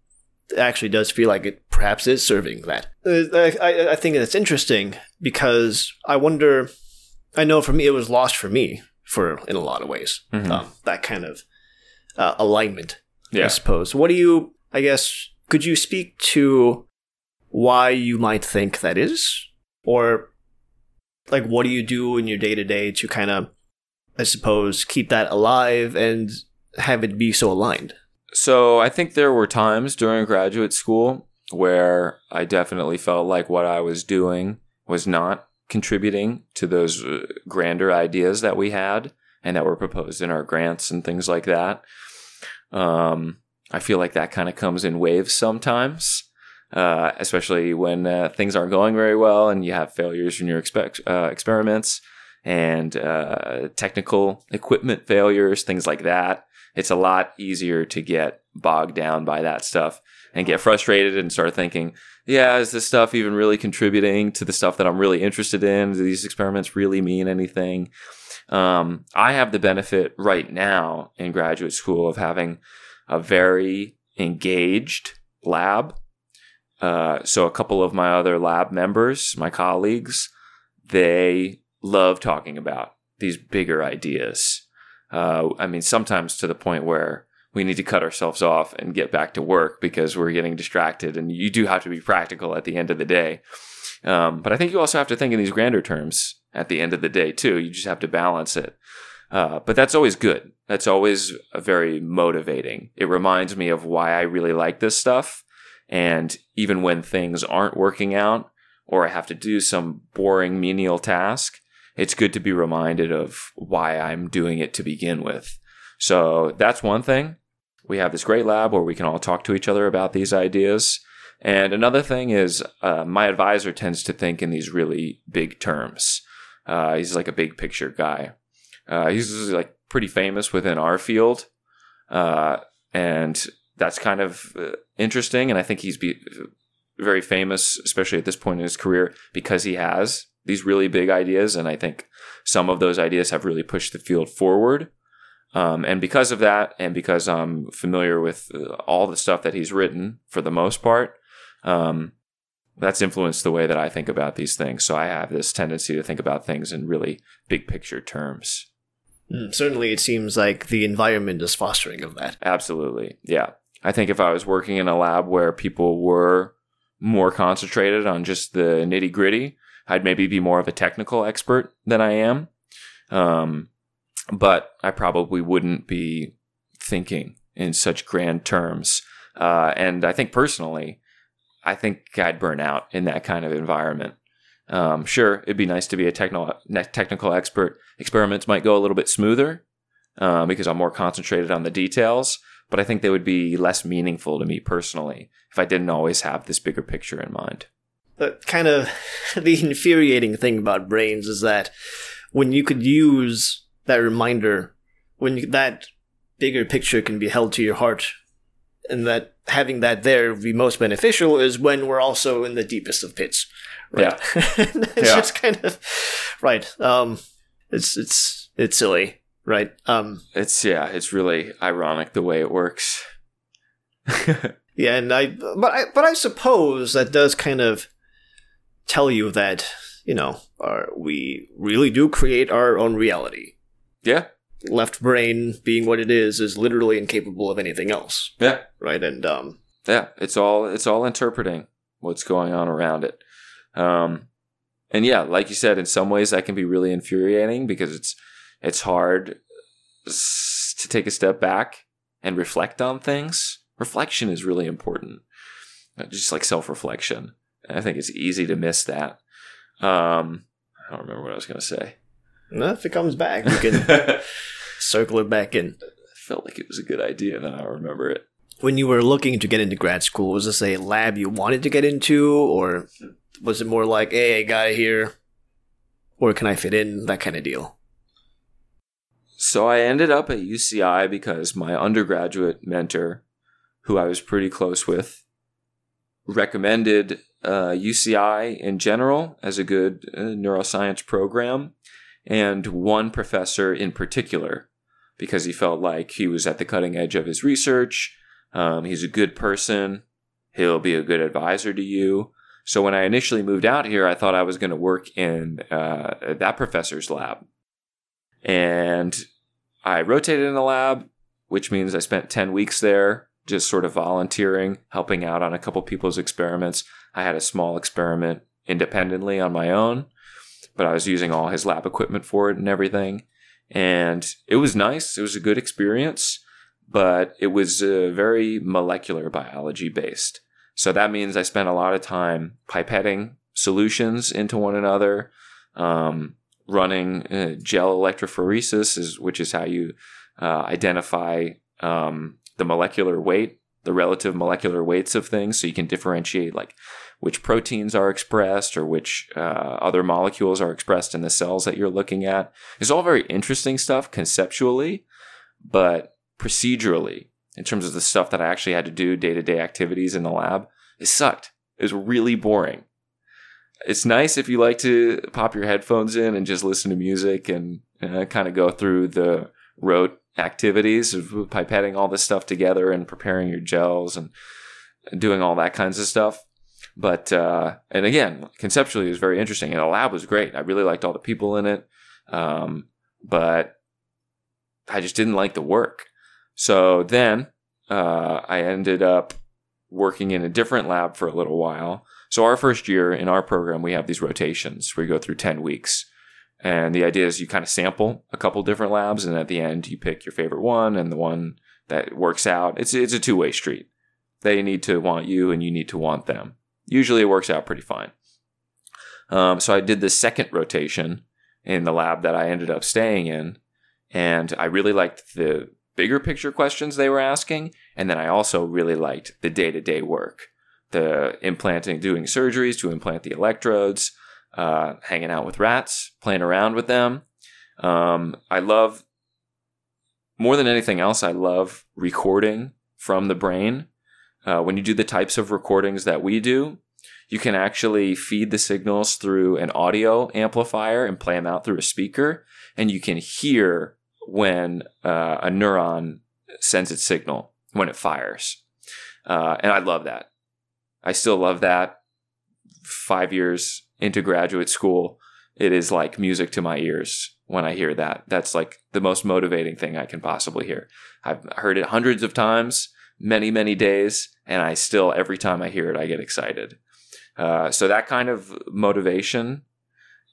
it actually does feel like it perhaps is serving that. Uh, I, I, I think that's interesting because I wonder. I know for me, it was lost for me for in a lot of ways. Mhm. Um, that kind of uh, alignment, yeah. I suppose. What do you? I guess could you speak to why you might think that is, or like what do you do in your day to day to kind of, I suppose, keep that alive and have it be so aligned? So I think there were times during graduate school where I definitely felt like what I was doing was not contributing to those uh, grander ideas that we had and that were proposed in our grants and things like that. Um, I feel like that kind of comes in waves sometimes, uh, especially when uh, things aren't going very well and you have failures in your expect, uh, experiments and uh, technical equipment failures, things like that it's a lot easier to get bogged down by that stuff and get frustrated and start thinking, yeah, is this stuff even really contributing to the stuff that I'm really interested in? Do these experiments really mean anything? Um, I have the benefit right now in graduate school of having a very engaged lab. Uh, so a couple of my other lab members, my colleagues, they love talking about these bigger ideas Uh, I mean, sometimes to the point where we need to cut ourselves off and get back to work because we're getting distracted. And you do have to be practical at the end of the day. Um, but I think you also have to think in these grander terms at the end of the day too. You just have to balance it. Uh, but that's always good. That's always very motivating. It reminds me of why I really like this stuff. And even when things aren't working out or I have to do some boring menial task, it's good to be reminded of why I'm doing it to begin with. So that's one thing. We have this great lab where we can all talk to each other about these ideas. And another thing is, uh, my advisor tends to think in these really big terms. Uh, he's like a big picture guy. Uh, he's like pretty famous within our field, uh, and that's kind of uh, interesting. And I think he's be- very famous, especially at this point in his career, because he has these really big ideas. And I think some of those ideas have really pushed the field forward. Um, and because of that, and because I'm familiar with uh, all the stuff that he's written for the most part, um, that's influenced the way that I think about these things. So I have this tendency to think about things in really big picture terms. Mm, certainly, it seems like the environment is fostering of that. Absolutely. Yeah. I think if I was working in a lab where people were more concentrated on just the nitty gritty, I'd maybe be more of a technical expert than I am. Um, but I probably wouldn't be thinking in such grand terms. Uh, and I think personally, I think I'd burn out in that kind of environment. Um, sure, it'd be nice to be a technical technical expert. Experiments might go a little bit smoother uh, because I'm more concentrated on the details. But I think they would be less meaningful to me personally if I didn't always have this bigger picture in mind. The kind of (laughs) the infuriating thing about brains is that when you could use that reminder when you, that bigger picture can be held to your heart and that having that there would be most beneficial is when we're also in the deepest of pits right Yeah. (laughs) it's Yeah. just kind of right um it's it's it's silly right um It's yeah, it's really ironic the way it works. (laughs) yeah and i but i but i suppose that does kind of tell you that you know our, we really do create our own reality yeah, left brain being what it is is literally incapable of anything else yeah, right and um yeah. It's all it's all interpreting what's going on around it. Um, and yeah, like you said, in some ways that can be really infuriating because it's it's hard to take a step back and reflect on things. Reflection is really important, just like self reflection. I think it's easy to miss that. Um, I don't remember what I was going to say. well, if it comes back we can (laughs) circle it back in felt like it was a good idea, and I don't remember it. when you were looking to get into grad school was this a lab you wanted to get into or was it more like hey i got here where can i fit in that kind of deal So I ended up at UCI because my undergraduate mentor, who I was pretty close with, recommended uh, UCI in general as a good uh, neuroscience program, and one professor in particular because he felt like he was at the cutting edge of his research. Um, he's a good person. He'll be a good advisor to you. So when I initially moved out here, I thought I was going to work in uh, that professor's lab. And I rotated in the lab, which means I spent 10 weeks there, just sort of volunteering, helping out on a couple people's experiments. I had a small experiment independently on my own, but I was using all his lab equipment for it and everything. And it was nice. It was a good experience, but it was uh, very molecular biology based. So that means I spent a lot of time pipetting solutions into one another, um, running uh, gel electrophoresis, is, which is how you uh, identify um, the molecular weight, the relative molecular weights of things, so you can differentiate like which proteins are expressed or which uh, other molecules are expressed in the cells that you're looking at. It's all very interesting stuff conceptually, but procedurally, in terms of the stuff that I actually had to do day to day activities in the lab, it sucked. It was really boring. It's nice if you like to pop your headphones in and just listen to music and uh, kind of go through the rote activities of pipetting all this stuff together and preparing your gels and doing all that kinds of stuff. But uh, and again, conceptually, it was very interesting, and the lab was great. I really liked all the people in it. Um, but I just didn't like the work. So then uh, I ended up working in a different lab for a little while. So our first year in our program, we have these rotations you go through 10 weeks. And the idea is you kind of sample a couple different labs, and at the end, you pick your favorite one and the one that works out. It's, it's a two way street. They need to want you, and you need to want them. Usually, it works out pretty fine. Um, so I did the second rotation in the lab that I ended up staying in, and I really liked the bigger picture questions they were asking, and then I also really liked the day to day work, the implanting, doing surgeries to implant the electrodes, uh, hanging out with rats, playing around with them. Um, I love more than anything else. I love recording from the brain. Uh, when you do the types of recordings that we do, you can actually feed the signals through an audio amplifier and play them out through a speaker, and you can hear when uh, a neuron sends its signal when it fires. Uh, and I love that. I still love that. Five years into graduate school, it is like music to my ears when I hear that. That's like the most motivating thing I can possibly hear. I've heard it hundreds of times, many, many days, and I still, every time I hear it, I get excited. Uh, so that kind of motivation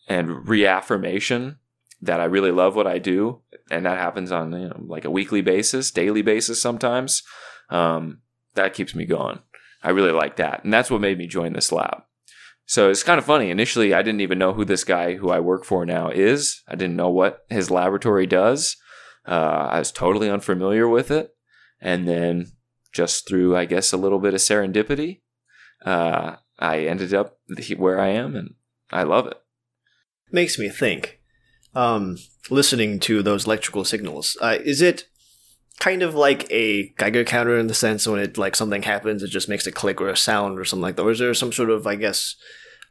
and reaffirmation that I really love what I do, and that happens on you know, like a weekly basis, daily basis sometimes. Um, that keeps me going. I really like that, and that's what made me join this lab. So it's kind of funny. Initially, I didn't even know who this guy who I work for now is. I didn't know what his laboratory does. Uh, I was totally unfamiliar with it, and then just through, I guess, a little bit of serendipity, uh, I ended up where I am, and I love it. Makes me think. Um, listening to those electrical signals, uh, is it kind of like a Geiger counter in the sense when it like something happens, it just makes a click or a sound or something like that? Or is there some sort of, I guess,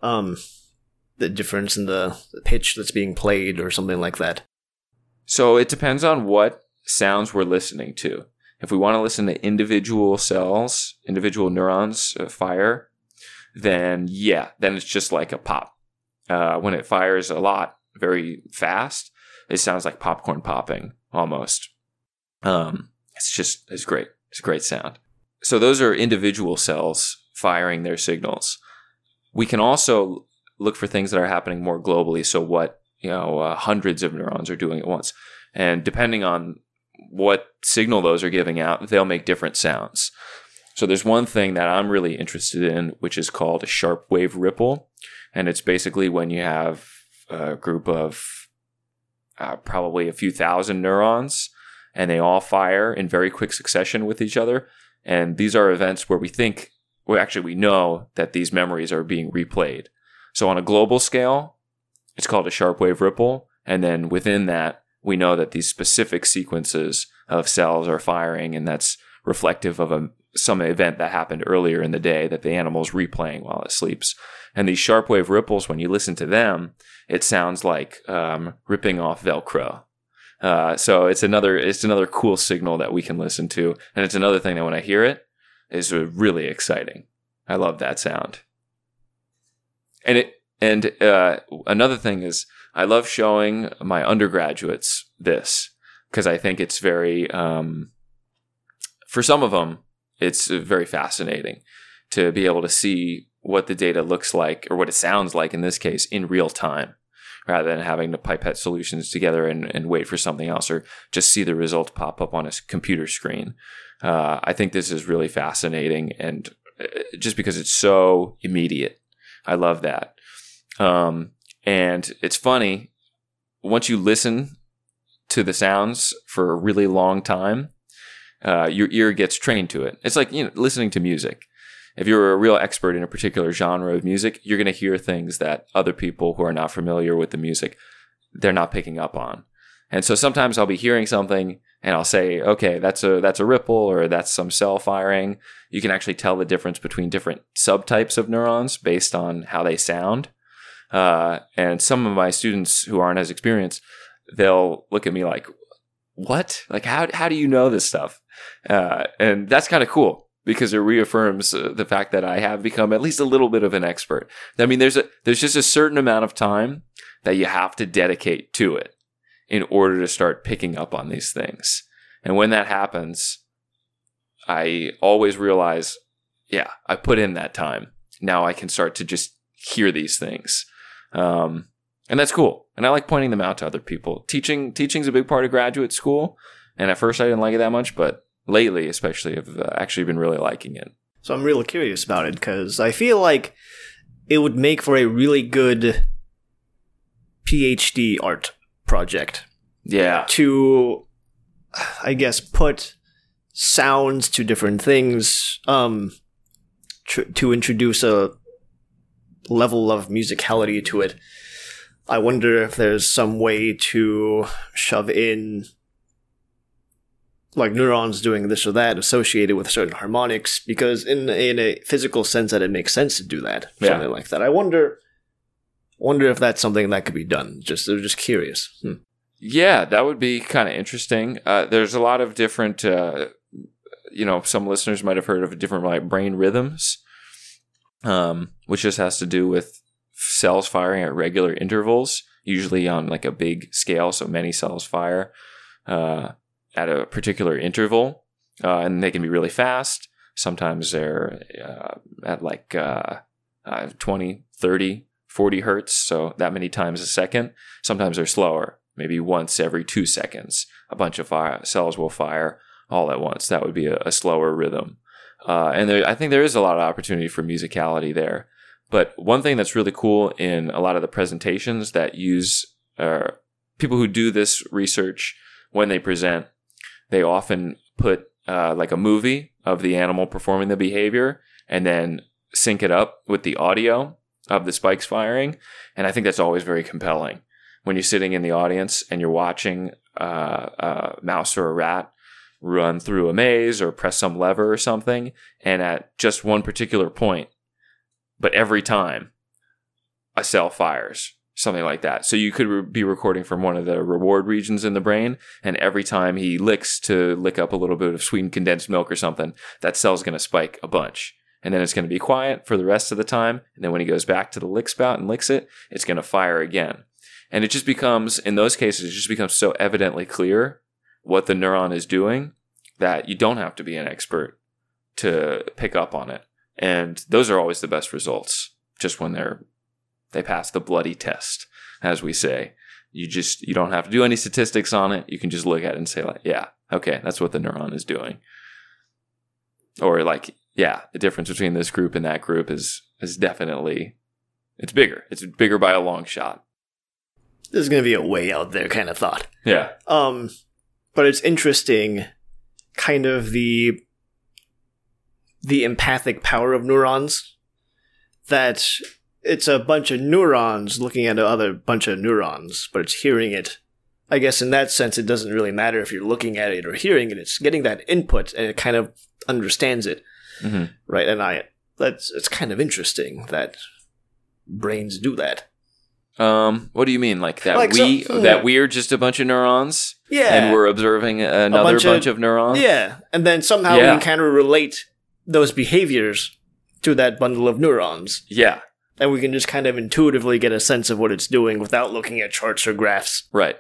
um, the difference in the, pitch that's being played or something like that? So it depends on what sounds we're listening to. If we want to listen to individual cells, individual neurons uh, fire, then yeah, then it's just like a pop. Uh, when it fires a lot, very fast, it sounds like popcorn popping almost. Um, it's just it's great. It's a great sound. So those are individual cells firing their signals. We can also look for things that are happening more globally. So what you know, uh, hundreds of neurons are doing at once, and depending on what signal those are giving out, they'll make different sounds. So there's one thing that I'm really interested in, which is called a sharp wave ripple. And it's basically when you have a group of uh, probably a few thousand neurons and they all fire in very quick succession with each other. And these are events where we think, well, actually, we know that these memories are being replayed. So on a global scale, it's called a sharp wave ripple. And then within that, we know that these specific sequences of cells are firing, and that's reflective of a some event that happened earlier in the day that the animal's replaying while it sleeps. And these sharp wave ripples, when you listen to them, it sounds like um, ripping off Velcro. Uh, so it's another it's another cool signal that we can listen to, and it's another thing that when I hear it is really exciting. I love that sound. And it and uh, another thing is I love showing my undergraduates this because I think it's very um, for some of them it's very fascinating to be able to see what the data looks like or what it sounds like in this case in real time rather than having to pipette solutions together and, and wait for something else or just see the result pop up on a computer screen. Uh, I think this is really fascinating and uh, just because it's so immediate. I love that. Um, and it's funny, once you listen to the sounds for a really long time, uh, your ear gets trained to it. It's like you know listening to music. If you're a real expert in a particular genre of music, you're going to hear things that other people who are not familiar with the music they're not picking up on. And so sometimes I'll be hearing something and I'll say, okay, that's a that's a ripple or that's some cell firing. You can actually tell the difference between different subtypes of neurons based on how they sound. Uh, and some of my students who aren't as experienced, they'll look at me like, "What? Like how how do you know this stuff?" Uh, and that's kind of cool because it reaffirms uh, the fact that I have become at least a little bit of an expert. I mean, there's a there's just a certain amount of time that you have to dedicate to it in order to start picking up on these things. And when that happens, I always realize, yeah, I put in that time. Now I can start to just hear these things. Um, and that's cool. And I like pointing them out to other people. Teaching teaching's a big part of graduate school, and at first I didn't like it that much, but lately, especially, I've uh, actually been really liking it. So I'm really curious about it because I feel like it would make for a really good PhD art project Yeah, to, I guess, put sounds to different things, um, tr- to introduce a level of musicality to it. I wonder if there's some way to shove in like neurons doing this or that associated with certain harmonics because in in a physical sense that it makes sense to do that Yeah. something like that. I wonder wonder if that's something that could be done. Just they're just curious. Hmm. Yeah, that would be kind of interesting. Uh, there's a lot of different, uh, you know, some listeners might have heard of different like brain rhythms, um, which just has to do with cells firing at regular intervals, usually on like a big scale. So many cells fire uh, at a particular interval, uh, and they can be really fast. Sometimes they're uh, at like uh, uh, 20, 30, 40 hertz, so that many times a second. Sometimes they're slower maybe once every two seconds, a bunch of fire, cells will fire all at once. That would be a, a slower rhythm. Uh, and there, I think there is a lot of opportunity for musicality there. But one thing that's really cool in a lot of the presentations that use uh, people who do this research when they present, they often put uh, like a movie of the animal performing the behavior and then sync it up with the audio of the spikes firing. And I think that's always very compelling when you're sitting in the audience and you're watching uh, a mouse or a rat run through a maze or press some lever or something, and at just one particular point, but every time a cell fires, something like that. So you could re- be recording from one of the reward regions in the brain, and every time he licks to lick up a little bit of sweetened condensed milk or something, that cell's going to spike a bunch. And then it's going to be quiet for the rest of the time. And then when he goes back to the lick spout and licks it, it's going to fire again. And it just becomes, in those cases, it just becomes so evidently clear what the neuron is doing that you don't have to be an expert to pick up on it. And those are always the best results, just when they're they pass the bloody test, as we say. You just you don't have to do any statistics on it. You can just look at it and say like, yeah, okay, that's what the neuron is doing. Or like, yeah, the difference between this group and that group is is definitely it's bigger. It's bigger by a long shot. This is going to be a way out there kind of thought. Yeah. Um, but it's interesting, kind of the the empathic power of neurons. That it's a bunch of neurons looking at another bunch of neurons, but it's hearing it. I guess in that sense, it doesn't really matter if you're looking at it or hearing it. It's getting that input, and it kind of understands it, hmm right? And I that's it's kind of interesting that brains do that. Um, what do you mean? Like that Like, so- we hmm. that we're just a bunch of neurons Yeah, and we're observing another bunch bunch, of- of, neurons? Yeah, and then somehow Yeah. we kind of relate those behaviors to that bundle of neurons, Yeah. And we can just kind of intuitively get a sense of what it's doing without looking at charts or graphs. Right.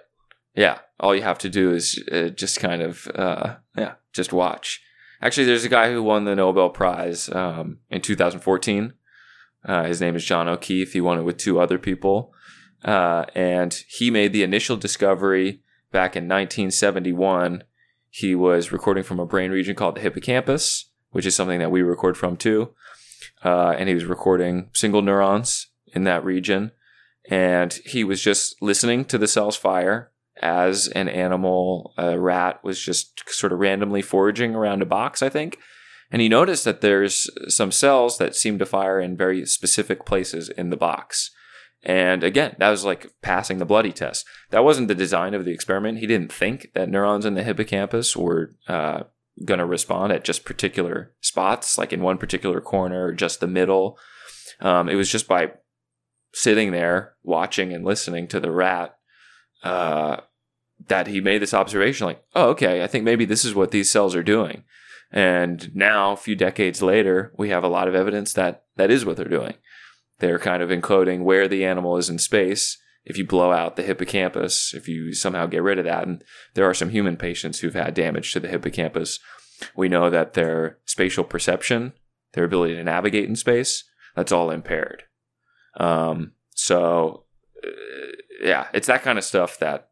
Yeah. All you have to do is uh, just kind of, uh, yeah, just watch. Actually, there's a guy who won the Nobel Prize um, in 2014. Uh, his name is John O'Keefe. He won it with two other people. Uh, and he made the initial discovery back in 1971. He was recording from a brain region called the hippocampus, which is something that we record from too. Uh, and he was recording single neurons in that region. And he was just listening to the cells fire as an animal, a rat, was just sort of randomly foraging around a box, I think. And he noticed that there's some cells that seem to fire in very specific places in the box. And again, that was like passing the bloody test. That wasn't the design of the experiment. He didn't think that neurons in the hippocampus were uh, going to respond at just particular spots, like in one particular corner or just the middle. Um, it was just by sitting there watching and listening to the rat uh, that he made this observation like, oh, okay, I think maybe this is what these cells are doing. And now, a few decades later, we have a lot of evidence that that is what they're doing. They're kind of encoding where the animal is in space if you blow out the hippocampus, if you somehow get rid of that, and there are some human patients who've had damage to the hippocampus, we know that their spatial perception, their ability to navigate in space, that's all impaired. Um, so, uh, yeah, it's that kind of stuff that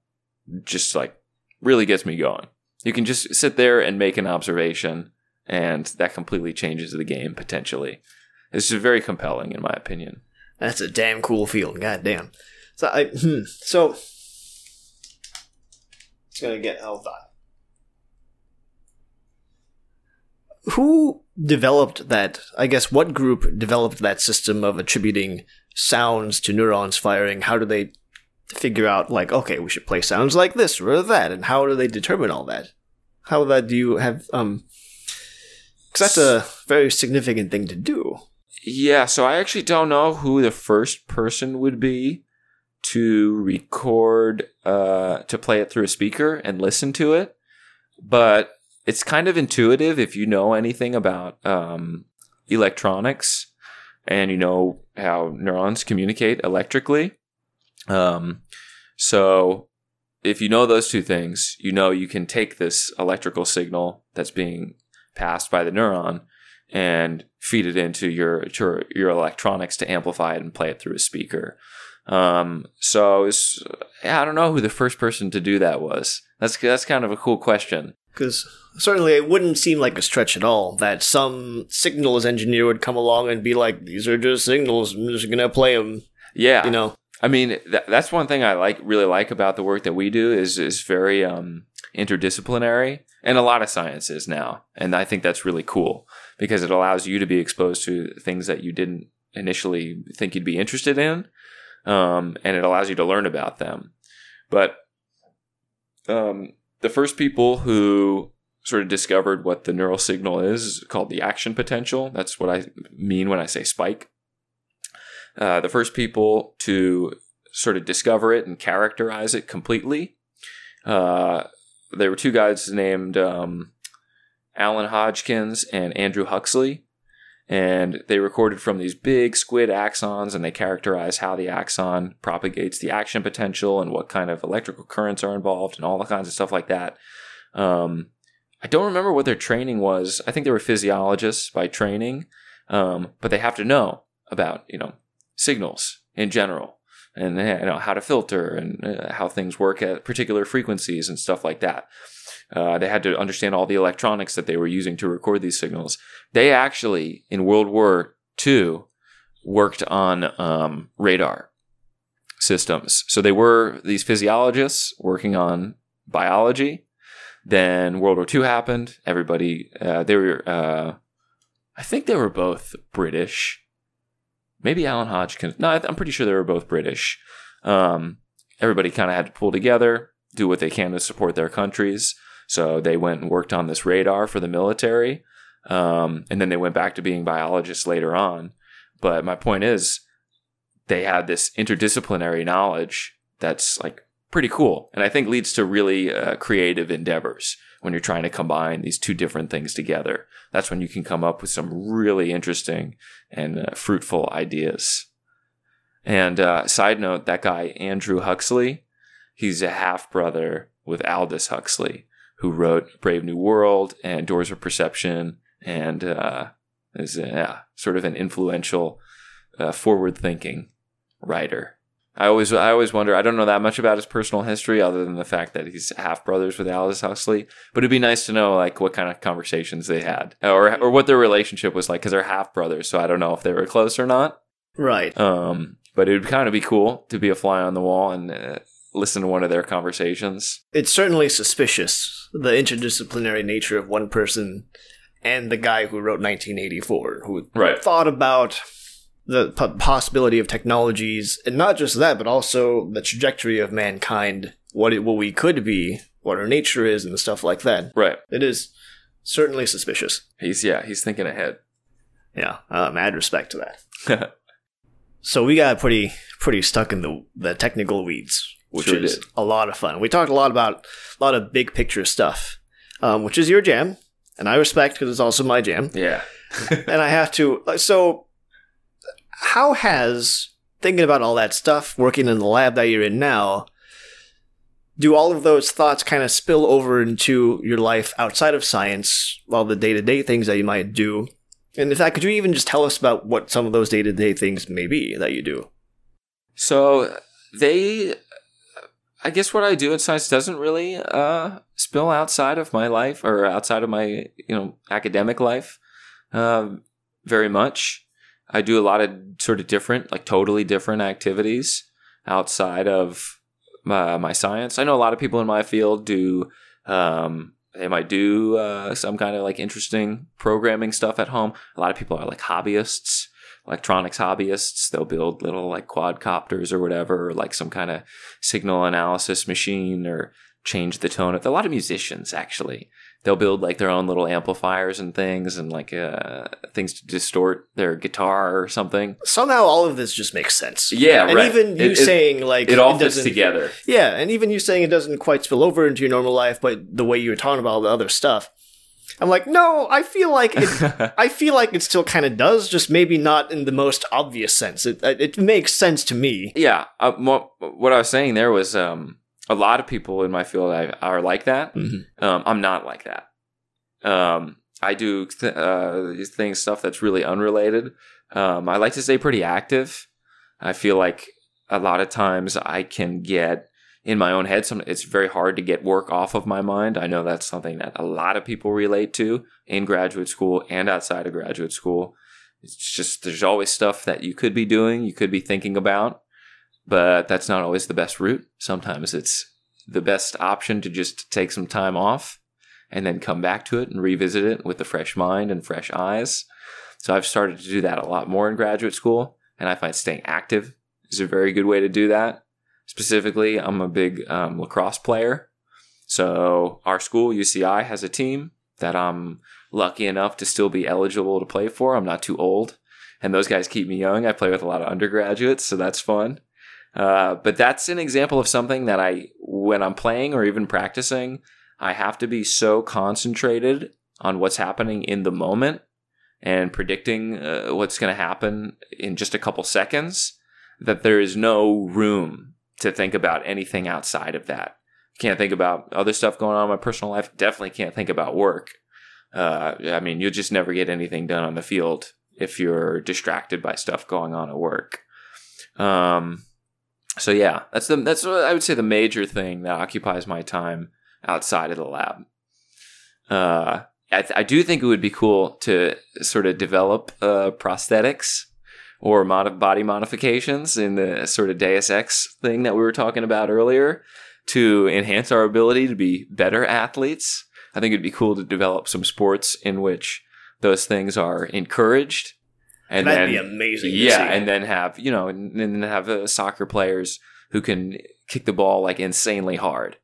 just like really gets me going. You can just sit there and make an observation, and that completely changes the game potentially. This is very compelling, in my opinion. That's a damn cool field. God damn. So I hmm, so it's gonna get held on. Who developed that? I guess what group developed that system of attributing sounds to neurons firing? How do they figure out like okay, we should play sounds like this or that, and how do they determine all that? How that do you have um? Because that's a very significant thing to do. Yeah, so I actually don't know who the first person would be to record, uh, to play it through a speaker and listen to it, but it's kind of intuitive if you know anything about um, electronics and you know how neurons communicate electrically. Um, so if you know those two things, you know you can take this electrical signal that's being passed by the neuron and feed it into your your, your electronics to amplify it and play it through a speaker. Um, so was, I don't know who the first person to do that was. That's that's kind of a cool question. Because certainly it wouldn't seem like a stretch at all that some signals engineer would come along and be like, "These are just signals. I'm just gonna play them." Yeah, You know, I mean, th- that's one thing I like really like about the work that we do is is very um, interdisciplinary, and a lot of sciences now, and I think that's really cool because it allows you to be exposed to things that you didn't initially think you'd be interested in, um, and it allows you to learn about them. But um, the first people who sort of discovered what the neural signal is, called the action potential. That's what I mean when I say spike. Uh, the first people to sort of discover it and characterize it completely. Uh, there were two guys named um, Alan Hodgkins and Andrew Huxley, and they recorded from these big squid axons and they characterize how the axon propagates the action potential and what kind of electrical currents are involved and all the kinds of stuff like that. Um, I don't remember what their training was. I think they were physiologists by training, um, but they have to know about you know signals in general and you know how to filter and uh, how things work at particular frequencies and stuff like that. Uh, they had to understand all the electronics that they were using to record these signals. They actually, in World War II, worked on um, radar systems. So they were these physiologists working on biology. Then World War II happened. Everybody, uh, they were, uh, I think they were both British. Maybe Alan Hodgkins. No, I'm pretty sure they were both British. Um, everybody kind of had to pull together, do what they can to support their countries. So they went and worked on this radar for the military. Um, and then they went back to being biologists later on. But my point is, they had this interdisciplinary knowledge that's like pretty cool. And I think leads to really uh, creative endeavors when you're trying to combine these two different things together. That's when you can come up with some really interesting and uh, fruitful ideas. And uh, side note, that guy, Andrew Huxley, he's a half brother with Aldous Huxley, who wrote Brave New World and Doors of Perception and uh, is yeah, sort of an influential, uh, forward thinking writer. I always I always wonder. I don't know that much about his personal history, other than the fact that he's half brothers with Aldous Huxley. But it'd be nice to know like what kind of conversations they had, or or what their relationship was like, because they're half brothers. So I don't know if they were close or not. right? Um, but it would kind of be cool to be a fly on the wall and uh, listen to one of their conversations. it's certainly suspicious the interdisciplinary nature of one person and the guy who wrote 1984, who Right. thought about the p- possibility of technologies, and not just that, but also the trajectory of mankind, what it, what we could be, what our nature is, and stuff like that. Right. It is certainly suspicious. He's yeah. He's thinking ahead. Yeah, uh, mad respect to that. (laughs) So we got pretty pretty stuck in the the technical weeds, which Sure is did. a lot of fun. We talked a lot about a lot of big picture stuff, um, which is your jam, and I respect because it's also my jam. yeah. (laughs) and I have to. So, how has thinking about all that stuff, working in the lab that you're in now, do all of those thoughts kind of spill over into your life outside of science, all the day to day things that you might do? And in fact, could you even just tell us about what some of those day to day things may be that you do? So they, I guess what I do in science doesn't really uh, spill outside of my life or outside of my you know academic life uh, very much. I do a lot of sort of different, like totally different activities outside of my, my science. I know a lot of people in my field do. Um, they might do uh, some kind of like interesting programming stuff at home. A lot of people are like hobbyists, electronics hobbyists. They'll build little like quadcopters or whatever, or like some kind of signal analysis machine or change the tone of a lot of musicians actually they'll build like their own little amplifiers and things and like uh, things to distort their guitar or something Somehow, all of this just makes sense. yeah and right. even you It- it- saying like it all fits together Yeah, and even you saying it doesn't quite spill over into your normal life, but the way you were talking about all the other stuff, I'm like, no, I feel like it. (laughs) I feel like it still kind of does, just maybe not in the most obvious sense. It it makes sense to me. yeah uh, what i was saying there was um, a lot of people in my field I, are like that Mhm. um, i'm not like that um, i do th- uh, things stuff that's really unrelated um, i like to stay pretty active i feel like a lot of times i can get in my own head. Some it's very hard to get work off of my mind. I know that's something that a lot of people relate to in graduate school and outside of graduate school. It's just there's always stuff that you could be doing you could be thinking about but that's not always the best route. Sometimes it's the best option to just take some time off and then come back to it and revisit it with a fresh mind and fresh eyes. So i've started to do that a lot more in graduate school and i find staying active is a very good way to do that specifically i'm a big um, lacrosse player. So our school uci has a team that i'm lucky enough to still be eligible to play for. I'm not too old. And those guys keep me young. I play with a lot of undergraduates so that's fun. Uh, but that's an example of something that i when i'm playing or even practicing i have to be so concentrated on what's happening in the moment and predicting uh, what's going to happen in just a couple seconds that there is no room to think about anything outside of that. Can't think about other stuff going on in my personal life. Definitely can't think about work. Uh, I mean, you'll just never get anything done on the field if you're distracted by stuff going on at work. Um, so yeah, that's the that's what I would say the major thing that occupies my time outside of the lab. Uh, I, th- I do think it would be cool to sort of develop uh, prosthetics or mod- body modifications in the sort of Deus Ex thing that we were talking about earlier to enhance our ability to be better athletes. I think it'd be cool to develop some sports in which those things are encouraged. And That'd then, be amazing. yeah, and then have you know, and then have uh, soccer players who can kick the ball like insanely hard,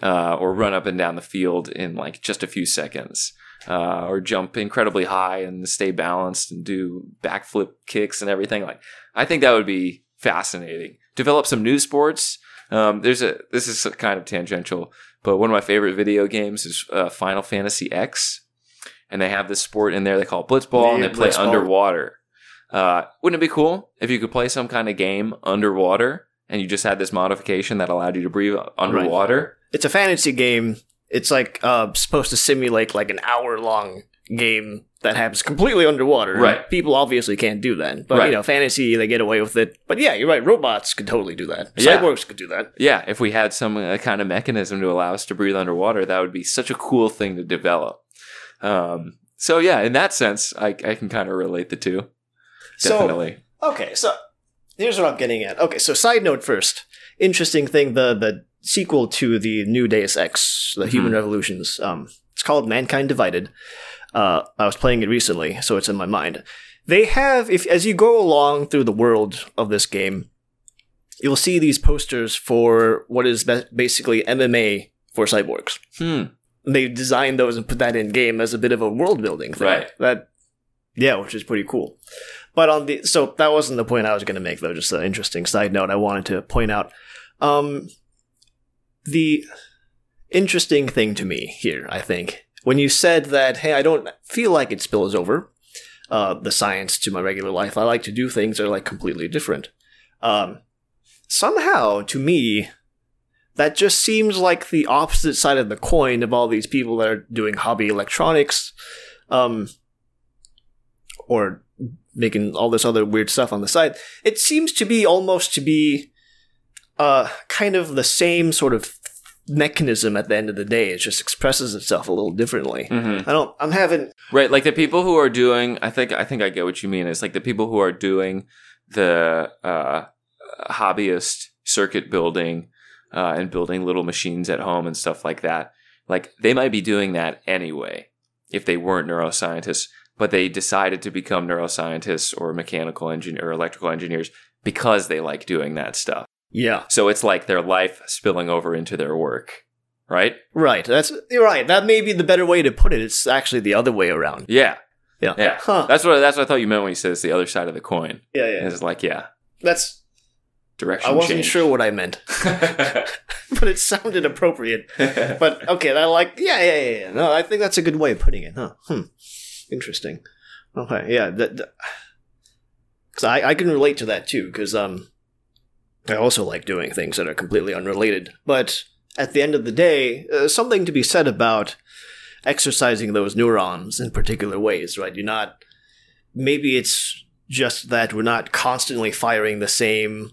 uh, or run up and down the field in like just a few seconds, uh, or jump incredibly high and stay balanced and do backflip kicks and everything. Like, I think that would be fascinating. Develop some new sports. Um, there's a this is kind of tangential, but one of my favorite video games is uh, Final Fantasy X, and they have this sport in there they call it Blitzball, and Yeah, they play Blitzball. underwater. Uh, wouldn't it be cool if you could play some kind of game underwater and you just had this modification that allowed you to breathe underwater? it's a fantasy game. It's like uh, supposed to simulate like an hour long game that happens completely underwater. Right. People obviously can't do that, but Right. you know, fantasy they get away with it. But yeah, you're right. Robots could totally do that. Yeah. Cyborgs could do that. Yeah, if we had some uh, kind of mechanism to allow us to breathe underwater, that would be such a cool thing to develop. Um, so yeah, in that sense, I, I can kind of relate the two. Definitely. So okay, so here's what I'm getting at. Okay, so side note first. Interesting thing: the the sequel to the new Deus Ex, the Human Revolutions. Um, it's called Mankind Divided. Uh, I was playing it recently, so it's in my mind. They have, if as you go along through the world of this game, you'll see these posters for what is basically MMA for cyborgs. hmm. They designed those and put that in game as a bit of a world building thing. Right. That, yeah, which is pretty cool. But on the so that wasn't the point I was going to make though. Just an interesting side note I wanted to point out. Um, the interesting thing to me here, I think, when you said that, hey, I don't feel like it spills over uh, the science to my regular life. I like to do things that are like completely different. Um, somehow, to me, that just seems like the opposite side of the coin of all these people that are doing hobby electronics, um, or making all this other weird stuff on the side. It seems to be almost to be, uh, kind of the same sort of mechanism at the end of the day. It just expresses itself a little differently. Mm-hmm. I don't. I'm having. Right, like the people who are doing, I think, I think I get what you mean. It's like the people who are doing the uh, hobbyist circuit building uh, and building little machines at home and stuff like that. Like they might be doing that anyway if they weren't neuroscientists, but they decided to become neuroscientists or mechanical engineer or electrical engineers because they like doing that stuff. Yeah. So it's like their life spilling over into their work, right? Right. That's you're right. That may be the better way to put it. It's actually the other way around. Yeah, Yeah. yeah. Huh. That's what that's what I thought you meant when you said it's the other side of the coin. Yeah. Yeah. It's like yeah, That's. direction. I wasn't change. sure what I meant, (laughs) (laughs) but it sounded appropriate. But okay, I like. Yeah. Yeah. Yeah. yeah. No, I think that's a good way of putting it. Huh. Hmm. Interesting. Okay. Yeah. That. Because I I can relate to that too. Because um, I also like doing things that are completely unrelated. But at the end of the day, uh, something to be said about exercising those neurons in particular ways, right? You're not. Maybe it's just that we're not constantly firing the same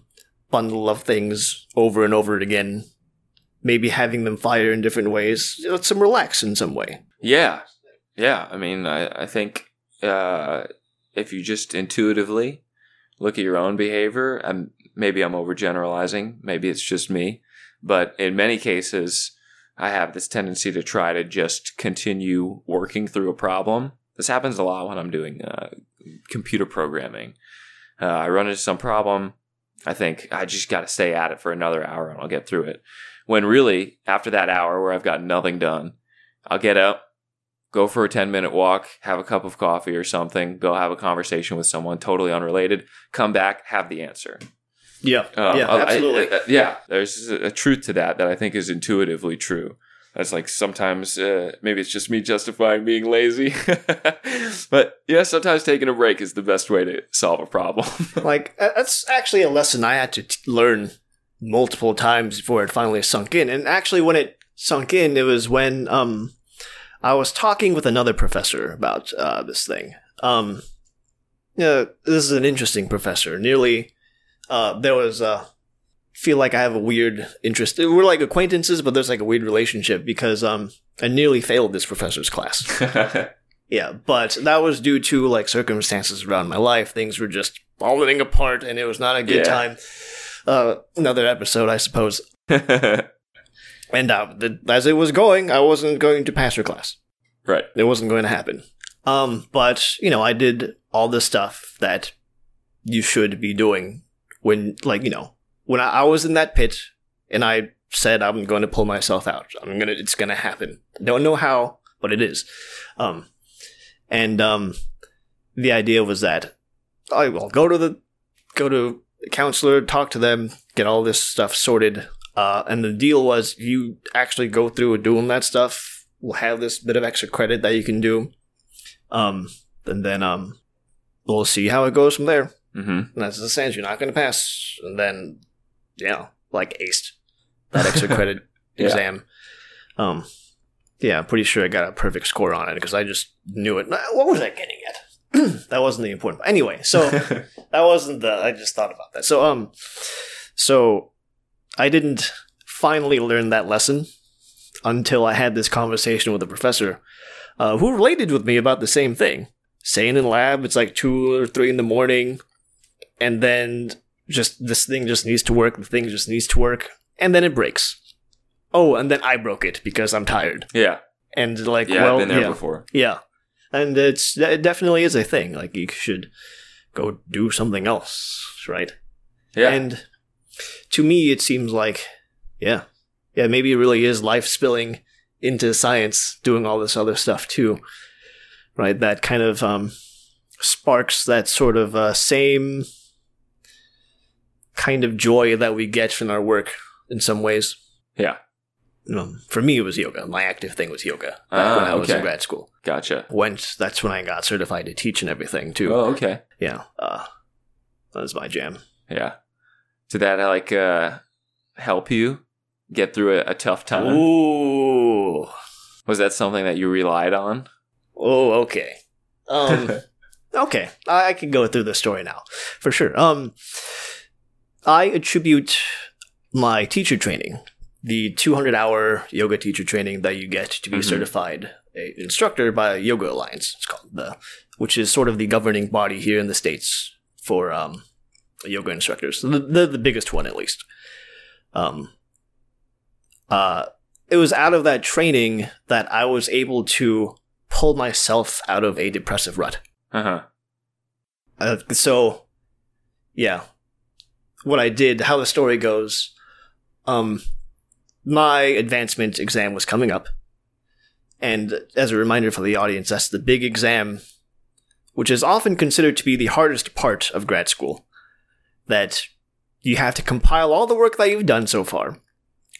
bundle of things over and over again. Maybe having them fire in different ways lets them relax in some way. yeah, yeah. I mean, I I think uh, if you just intuitively look at your own behavior, and maybe I'm overgeneralizing, maybe it's just me, but in many cases, I have this tendency to try to just continue working through a problem. This happens a lot when I'm doing uh, computer programming. Uh, I run into some problem. I think I just got to stay at it for another hour and I'll get through it. When really, after that hour where I've got nothing done, I'll get up, go for a 10 minute walk, have a cup of coffee or something, go have a conversation with someone totally unrelated, come back, have the answer. Yeah, Uh, yeah, I- I- absolutely. uh, yeah, there's a truth to that that I think is intuitively true. That's like sometimes uh, maybe it's just me justifying being lazy, (laughs) but yeah, sometimes taking a break is the best way to solve a problem. (laughs) like uh, that's actually a lesson I had to t- learn multiple times before it finally sunk in. And actually, when it sunk in, it was when um I was talking with another professor about uh, this thing. Um, yeah, this is an interesting professor. Nearly, uh, there was uh, feel like I have a weird interest. We're like acquaintances, but there's like a weird relationship because um I nearly failed this professor's class. (laughs) Yeah, but that was due to like circumstances around my life. Things were just falling apart, and it was not a good Yeah. time. Uh, another episode, I suppose. (laughs) And uh, the, as it was going, I wasn't going to pass her class. right. It wasn't going to happen. Um, but you know, I did all the stuff that you should be doing when, like, you know, when I, I was in that pit, and I said I'm going to pull myself out. I'm gonna. It's gonna happen. Don't know how, but it is. Um, and um, the idea was that I will go to the go to a counselor, talk to them, get all this stuff sorted. Uh, and the deal was you actually go through and doing that stuff. We'll have this bit of extra credit that you can do. Um, and then um, we'll see how it goes from there. Hmm And that's the sense you're not going to pass. And then, yeah, like aced that (laughs) extra credit Yeah. exam. Um, yeah, I'm pretty sure I got a perfect score on it because I just knew it. What was I getting at? (clears throat) that wasn't the important. Anyway, so (laughs) that wasn't the. I just thought about that. So um, so I didn't finally learn that lesson until I had this conversation with a professor uh, who related with me about the same thing. Saying in lab, it's like two or three in the morning, and then just this thing just needs to work. The thing just needs to work, and then it breaks. Oh, and then I broke it because I'm tired. yeah. And like, Yeah. well, I've been there yeah. before. Yeah, and it's it definitely is a thing. Like you should go do something else, right? Yeah. And to me, it seems like, yeah, yeah, maybe it really is life spilling into science, doing all this other stuff too, right? That kind of um, sparks that sort of uh, same kind of joy that we get from our work in some ways. yeah. Um, for me, it was yoga. My active thing was yoga Ah, when I was in grad school. Gotcha. Went. That's when I got certified to teach and everything too. Oh, okay. Yeah, uh, that was my jam. Yeah. Did that like uh, help you get through a, a tough time? Ooh. Was that something that you relied on? Oh, okay. Um, (laughs) okay, I, I can go through the story now for sure. Um, I attribute my teacher training, the 200 hour yoga teacher training that you get to be Mhm. certified a instructor by Yoga Alliance. It's called the, which is sort of the governing body here in the states for um, yoga instructors. The, the the biggest one, at least. Um, uh, it was out of that training that I was able to pull myself out of a depressive rut. Uh huh. Uh, so, yeah, what I did, how the story goes, um, my advancement exam was coming up, and as a reminder for the audience, that's the big exam, which is often considered to be the hardest part of grad school. That you have to compile all the work that you've done so far,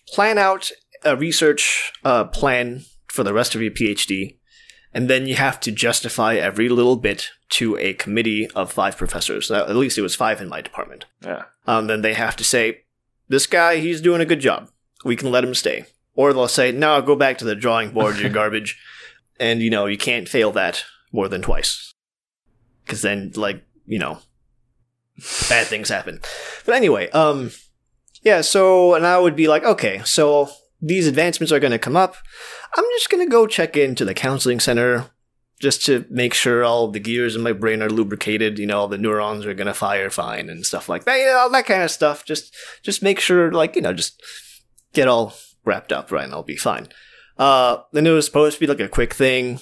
plan out a research uh, plan for the rest of your PhD, and then you have to justify every little bit to a committee of five professors. At least it was five in my department. Yeah. Um, then they have to say, "This guy, he's doing a good job. We can let him stay." Or they'll say, "No, go back to the drawing board. You're (laughs) garbage," and you know you can't fail that more than twice, because then, like you know, bad things happen. But anyway, um, yeah. So, and I would be like, okay, so these advancements are going to come up. I'm just going to go check into the counseling center just to make sure all the gears in my brain are lubricated. You know, all the neurons are going to fire fine and stuff like that. You know, all that kind of stuff. Just, just make sure, like, you know, just get all wrapped up, right? And I'll be fine. Uh, then it was supposed to be like a quick thing.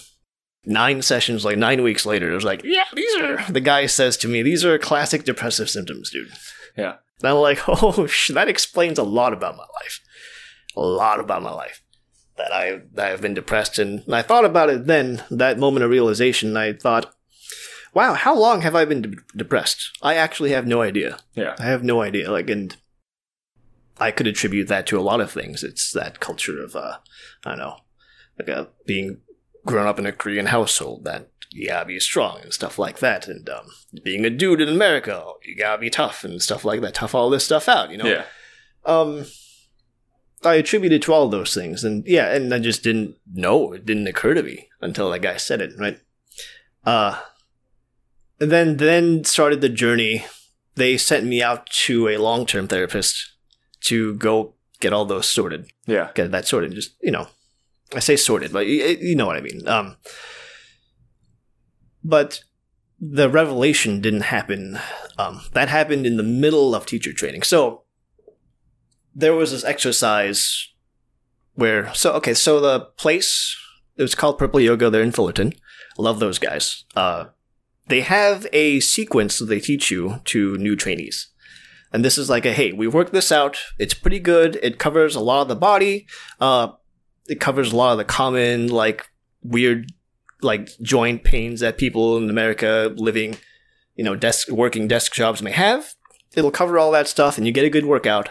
Nine sessions, like nine weeks later, it was like, yeah, these are, the guy says to me, these are classic depressive symptoms, dude. Yeah. And I'm like, (laughs) oh, sh- that explains a lot about my life. A lot about my life. That I that I've been depressed, and I thought about it then. That moment of realization, I thought, "Wow, how long have I been de- depressed? I actually have no idea. Yeah. I have no idea. Like, and I could attribute that to a lot of things. It's that culture of, uh, I don't know, like uh, being grown up in a Korean household that you gotta be strong and stuff like that, and um, being a dude in America, you gotta be tough and stuff like that. Tough all this stuff out, you know. Yeah. Um, I attributed to all those things, and yeah, and I just didn't know. It didn't occur to me until that guy said it, right? Uh, and then then started the journey. They sent me out to a long term therapist to go get all those sorted, Yeah. get that sorted. Just you know, I say sorted, but you, you know what I mean. Um, but the revelation didn't happen. Um, that happened in the middle of teacher training. So there was this exercise where so okay, so the place it was called Purple Yoga. They're in Fullerton. Love those guys. Uh, they have a sequence that they teach you to new trainees. And this is like a hey, we worked this out. It's pretty good. It covers a lot of the body. Uh, it covers a lot of the common like weird like joint pains that people in America living, you know, desk working desk jobs may have. It'll cover all that stuff, and you get a good workout.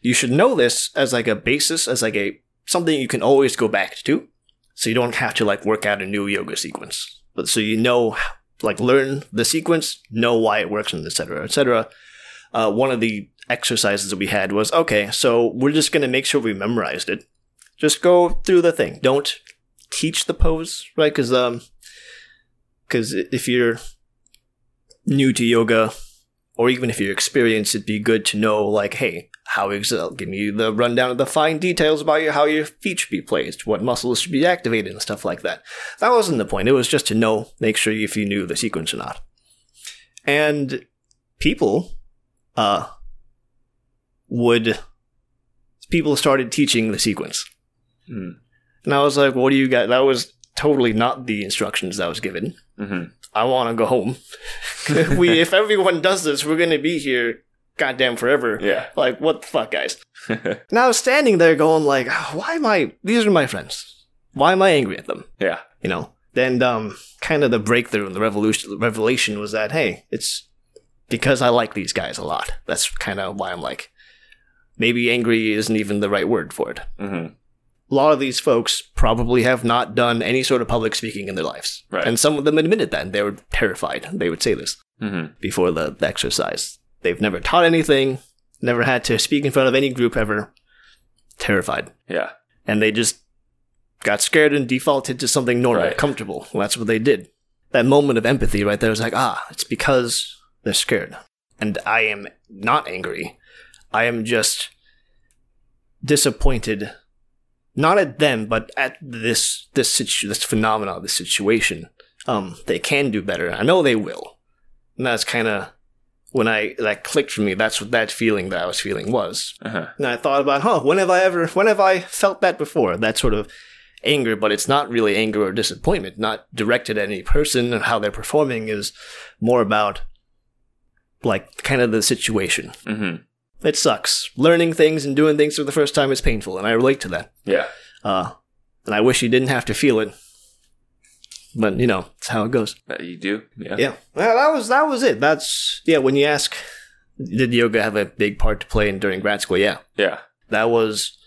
You should know this as like a basis, as like a something you can always go back to, so you don't have to like work out a new yoga sequence. But so you know, like learn the sequence, know why it works, and etc. etc. Uh, one of the exercises that we had was okay, so we're just gonna make sure we memorized it. Just go through the thing. Don't teach the pose, right? Because um, because if you're new to yoga, or even if you're experienced, it'd be good to know, like, hey, how ex- give me the rundown of the fine details about your, how your feet should be placed, what muscles should be activated, and stuff like that. That wasn't the point. It was just to know, make sure if you knew the sequence or not. And people, uh, would people started teaching the sequence. Mm. And I was like, what do you got? That was totally not the instructions that was given. hmm I want to go home. if (laughs) we, if everyone does this, we're going to be here goddamn forever. Yeah. Like, what the fuck, guys? (laughs) And I was standing there going like, "Ah, why am I, these are my friends. Why am I angry at them? yeah. You know? Then, um, kind of the breakthrough and the revolution, revelation was that, hey, it's because I like these guys a lot. That's kind of why I'm like, maybe angry isn't even the right word for it hmm a lot of these folks probably have not done any sort of public speaking in their lives. Right. And some of them admitted that. And they were terrified. They would say this hmm before the, the exercise. They've never taught anything. never had to speak in front of any group ever. Terrified. Yeah. And they just got scared and defaulted to something normal, Right. comfortable. Well, that's what they did. That moment of empathy right there was like, ah, it's because they're scared. And I am not angry. I am just disappointed, not at them, but at this this situ- this phenomenon, this situation. Um, they can do better. I know they will. And that's kind of when I that clicked for me. That's what that feeling that I was feeling was. Uh-huh. And I thought about, huh, when have I ever, when have I felt that before? That sort of anger, but it's not really anger or disappointment, not directed at any person and how they're performing is more about like kind of the situation. Mm-hmm. It sucks. Learning things and doing things for the first time is painful, and I relate to that. Yeah. Uh, and I wish you didn't have to feel it. But you know, it's how it goes. You do. Yeah. Yeah. Well, that was that was it. That's yeah. When you ask, did yoga have a big part to play in during grad school? Yeah, Yeah. that was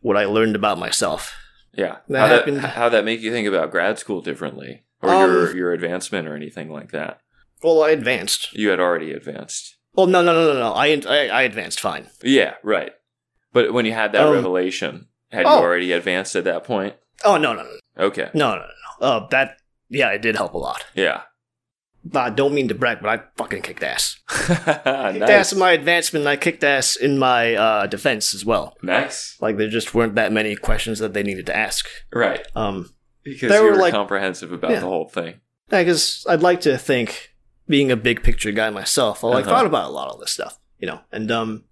what I learned about myself. Yeah. That how happened- that how that make you think about grad school differently, or Um, your your advancement, or anything like that? Well, I advanced. You had already advanced. Well, no, no, no, no, no. I I, I advanced fine. Yeah. Right. But when you had that Um, revelation, had oh. you already advanced at that point? Oh no, no, no, Okay. no, no, no. no. Uh, that yeah, it did help a lot. Yeah. I don't mean to brag, but I fucking kicked ass. (laughs) Kicked ass in my advancement. and I kicked ass in my uh, defense as well. nice. Like there just weren't that many questions that they needed to ask. Right. Um, Because They you were were like- comprehensive about Yeah. the whole thing. Yeah, because I'd like to think, being a big picture guy myself, I like Uh-huh. thought about a lot of this stuff, you know, and um,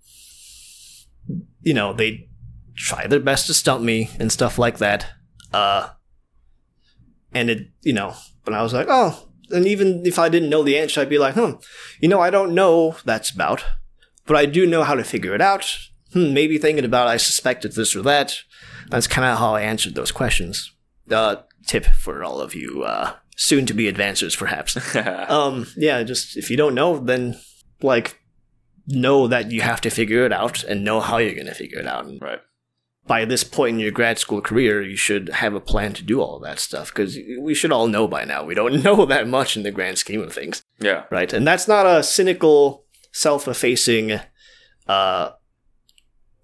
you know, they try their best to stump me and stuff like that. Uh, and it, you know, but I was like, oh, and even if I didn't know the answer, I'd be like, hmm, you know, I don't know that's about, but I do know how to figure it out. Hmm, maybe thinking about, I suspect it's this or that. That's kind of how I answered those questions. Uh, tip for all of you uh, soon to be advancers, perhaps. (laughs) um, yeah, just if you don't know, then like know that you have to figure it out and know how you're going to figure it out. Right. By this point in your grad school career, you should have a plan to do all that stuff because we should all know by now. We don't (laughs) know that much in the grand scheme of things, Yeah. right? And that's not a cynical, self-effacing, uh,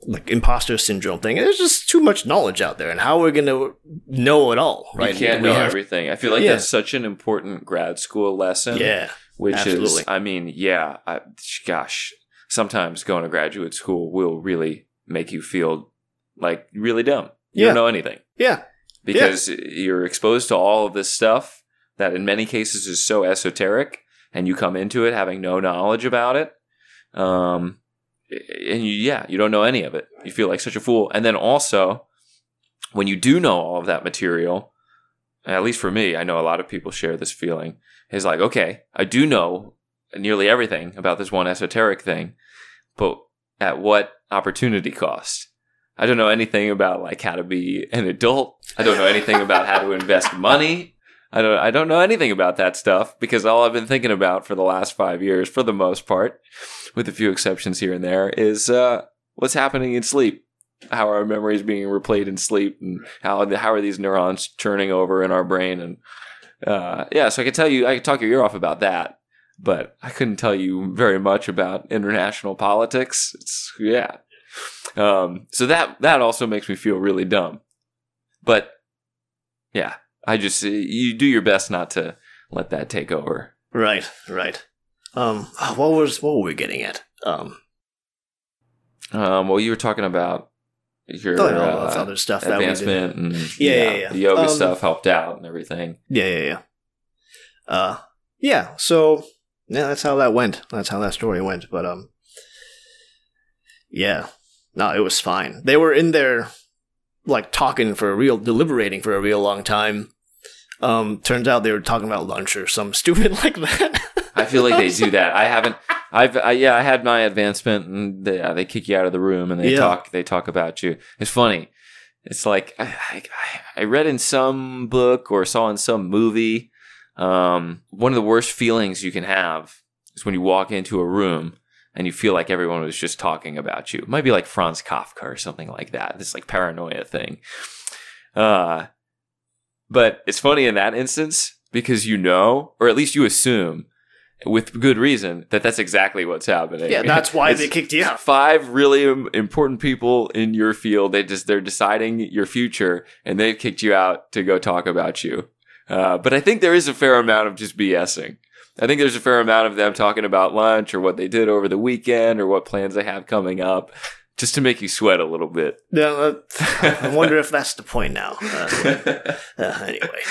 like imposter syndrome thing. There's just too much knowledge out there, and how are we're gonna know it all, right? You can't We know have- everything. I feel like Yeah. that's such an important grad school lesson. Yeah, Which is. I mean, yeah, I, gosh, sometimes going to graduate school will really make you feel like really dumb. You Yeah. don't know anything yeah, because you're exposed to all of this stuff that in many cases is so esoteric and you come into it having no knowledge about it. Um, and you, yeah, you don't know any of it. You feel like such a fool. And then also, when you do know all of that material, at least for me, I know a lot of people share this feeling, is like, okay, I do know nearly everything about this one esoteric thing, but at what opportunity cost? I don't know anything about like how to be an adult. I don't know anything about how to invest money. I don't I don't know anything about that stuff because all I've been thinking about for the last 5 years for the most part with a few exceptions here and there is uh, what's happening in sleep. How our memories being replayed in sleep and how how are these neurons churning over in our brain and uh, yeah, so I could tell you I could talk your ear off about that, but I couldn't tell you very much about international politics. It's yeah. Um, so that that also makes me feel really dumb. But yeah, I just you do your best not to let that take over. right, right. Um, what was what were we getting at? Um, Um, well, you were talking about your oh, no, uh, other stuff that we did. advancement and Yeah, yeah, yeah. the yoga Um, stuff helped out and everything. Yeah, yeah, yeah. Uh, yeah. So yeah, that's how that went. That's how that story went. But um, yeah, no, it was fine. They were in there, like talking for a real, deliberating for a real long time. Um, turns out they were talking about lunch or some (laughs) stupid like that. I feel like they do (laughs) that. I haven't. I've I, yeah. I had my advancement, and they, yeah, they kick you out of the room, and they Yeah. talk. They talk about you. It's funny. It's like I, I, I read in some book or saw in some movie. Um, one of the worst feelings you can have is when you walk into a room and you feel like everyone was just talking about you. It might be like Franz Kafka or something like that. This like paranoia thing. Uh, but it's funny in that instance because you know, or at least you assume with good reason that that's exactly what's happening. Yeah, that's why they kicked you out. Five really important people in your field. They just they're deciding your future, and they've kicked you out to go talk about you. Uh, but I think there is a fair amount of just BSing. I think there's a fair amount of them talking about lunch or what they did over the weekend or what plans they have coming up, just to make you sweat a little bit. Yeah, uh, (laughs) I wonder if that's the point now. Uh, (laughs) uh, anyway,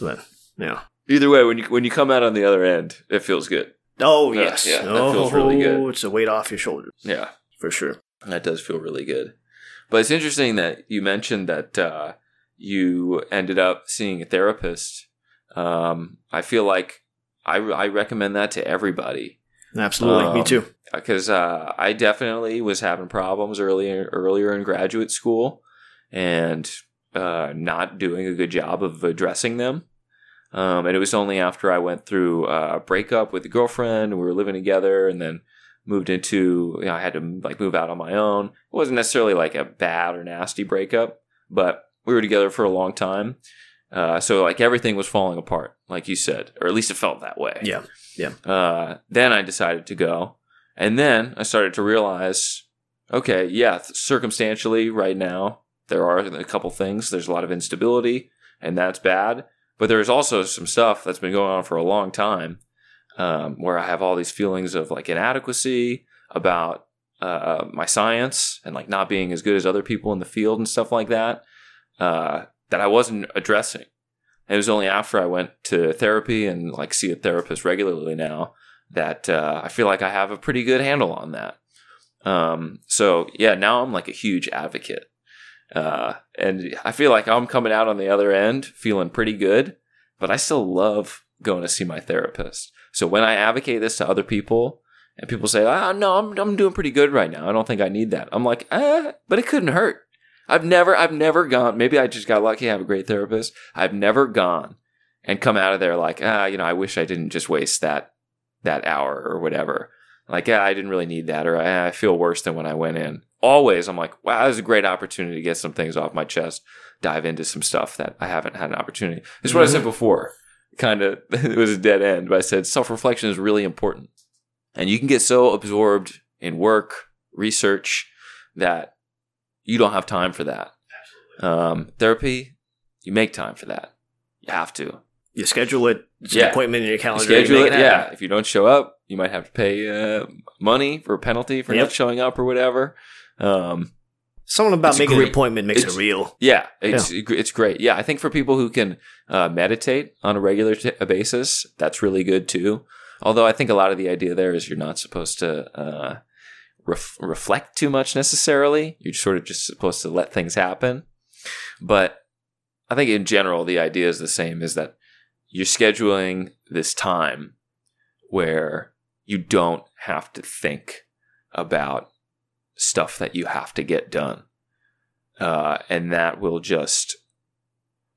but, yeah. Either way, when you when you come out on the other end, it feels good. Oh Yeah, yes, yeah, that oh, feels really good. It's a weight off your shoulders Yeah, for sure. that does feel really good. But it's interesting that you mentioned that uh, you ended up seeing a therapist. Um, I feel like I, I recommend that to everybody Absolutely, me Um, too. because uh, I definitely was having problems earlier earlier in graduate school and uh, not doing a good job of addressing them. Um, and it was only after I went through a breakup with a girlfriend, we were living together, and then moved into you know, I had to like move out on my own. It wasn't necessarily like a bad or nasty breakup, but we were together for a long time. Uh, so like everything was falling apart, like you said, or at least it felt that way. Yeah, Uh, then I decided to go, and then I started to realize, okay, yeah, th- circumstantially, right now there are a couple things. There's a lot of instability, and that's bad. But there's also some stuff that's been going on for a long time, um, where I have all these feelings of like inadequacy about uh, my science and like not being as good as other people in the field and stuff like that. Uh, that I wasn't addressing. And it was only after I went to therapy and like see a therapist regularly now that uh, I feel like I have a pretty good handle on that. Um, so yeah, now I'm like a huge advocate. Uh, and I feel like I'm coming out on the other end feeling pretty good, but I still love going to see my therapist. So when I advocate this to other people and people say, ah, no, I'm, I'm doing pretty good right now. I don't think I need that. I'm like, ah, but it couldn't hurt. I've never, I've never gone, maybe I just got lucky. I have a great therapist. I've never gone and come out of there like, ah, you know, I wish I didn't just waste that, that hour or whatever. Like, yeah, I didn't really need that, or "Ah, I feel worse than when I went in. Always, I'm like, wow, that was a great opportunity to get some things off my chest, dive into some stuff that I haven't had an opportunity. This is what I said before. Kind of, (laughs) it was a dead end, but I said self reflection is really important. And you can get so absorbed in work, research, that you don't have time for that. Um, therapy, you make time for that. You have to. You schedule it. It's Yeah. an appointment in your calendar. Schedule you it. make Yeah. If you don't show up, you might have to pay uh, money for a penalty for Yep. not showing up or whatever. Um, Something about making great. an appointment makes It's- it real. yeah, it's it's great. Yeah, I think for people who can uh, meditate on a regular t- basis, that's really good too. Although I think a lot of the idea there is you're not supposed to uh, ref- reflect too much necessarily. You're sort of just supposed to let things happen. But I think in general, the idea is the same: is that you're scheduling this time where you don't have to think about stuff that you have to get done. Uh, and that will just,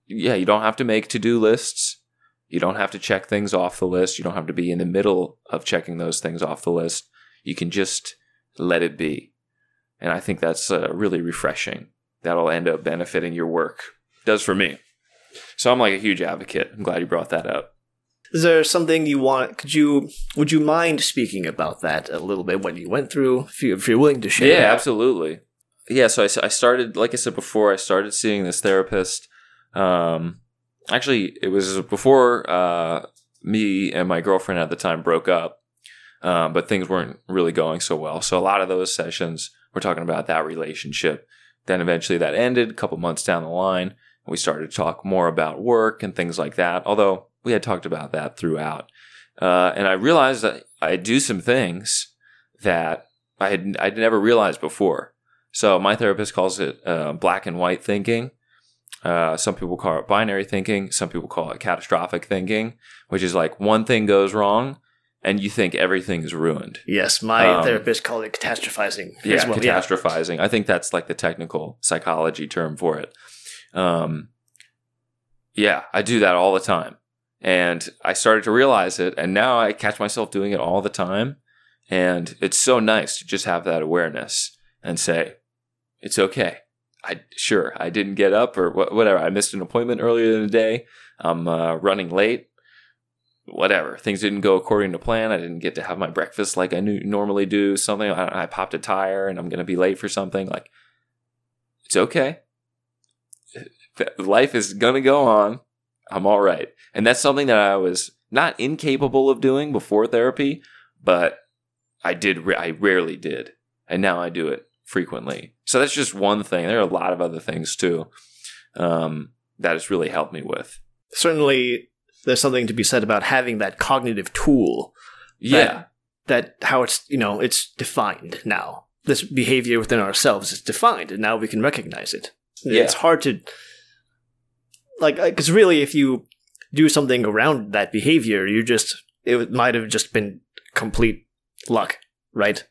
yeah, you don't have to make to do lists. You don't have to check things off the list. You don't have to be in the middle of checking those things off the list. You can just let it be. And I think that's uh, really refreshing. That'll end up benefiting your work. does for me. So I'm like a huge advocate. I'm glad you brought that up. Is there something you want? Could you? Would you mind speaking about that a little bit? What you went through, if, you, if you're willing to share. Yeah, absolutely. Yeah, so I started, like I said before, I started seeing this therapist. Um, actually, it was before uh, me and my girlfriend at the time broke up, um, but things weren't really going so well. So a lot of those sessions were talking about that relationship. Then eventually that ended a couple months down the line. We started to talk more about work and things like that, although we had talked about that throughout. Uh, and I realized that I do some things that I had I'd never realized before. So my therapist calls it uh, black and white thinking. Uh, some people call it binary thinking. Some people call it catastrophic thinking, which is like one thing goes wrong and you think everything is ruined. Yes, my Um, therapist called it catastrophizing. Yeah, well. Yeah. catastrophizing. I think that's like the technical psychology term for it. Um, yeah, I do that all the time. And I started to realize it, and now I catch myself doing it all the time. And it's so nice to just have that awareness and say, it's okay. I sure I didn't get up or wha- whatever. I missed an appointment earlier in the day. I'm uh, running late. Whatever. Things didn't go according to plan. I didn't get to have my breakfast like I knew, normally do. Something I, I popped a tire and I'm going to be late for something. Like, it's okay. Life is going to go on. I'm all right. And that's something that I was not incapable of doing before therapy, but I did. I rarely did, and now I do it frequently. So that's just one thing. There are a lot of other things too um, that has really helped me with. Certainly, there's something to be said about having that cognitive tool. Yeah, that, that how it's you know it's defined now. This behavior within ourselves is defined, and now we can recognize it. Yeah. It's hard to like because really, if you do something around that behavior, you just it might have just been complete luck, right?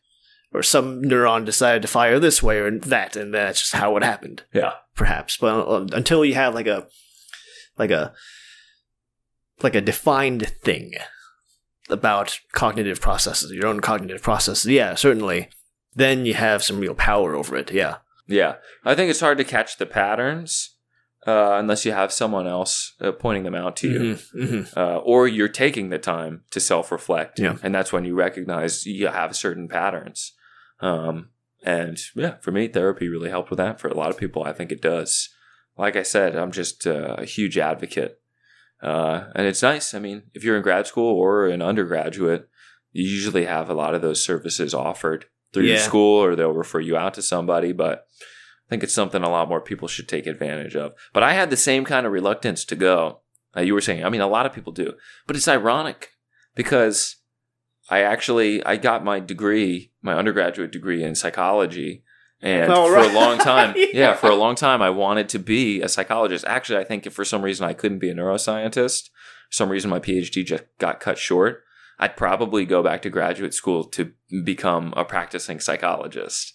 Or some neuron decided to fire this way or that, and that's just how it happened. Yeah. perhaps. But uh, until you have like a like a like a defined thing about cognitive processes, your own cognitive processes, yeah, certainly. Then you have some real power over it. Yeah. Yeah, I think it's hard to catch the patterns uh, unless you have someone else uh, pointing them out to you, Mhm, mhm. uh, or you're taking the time to self-reflect. Yeah. and that's when you recognize you have certain patterns. Um, and yeah, for me, therapy really helped with that. For a lot of people, I think it does. Like I said, I'm just uh, a huge advocate, uh, and it's nice. I mean, if you're in grad school or an undergraduate, you usually have a lot of those services offered through your school, or they'll refer you out to somebody. But I think it's something a lot more people should take advantage of. But I had the same kind of reluctance to go. Uh, you were saying, I mean, a lot of people do, but it's ironic because I actually I got my degree, my undergraduate degree in psychology, and Oh, for a long time, (laughs) yeah. Yeah. for a long time, I wanted to be a psychologist. Actually, I think if for some reason I couldn't be a neuroscientist, some reason my PhD just got cut short, I'd probably go back to graduate school to become a practicing psychologist.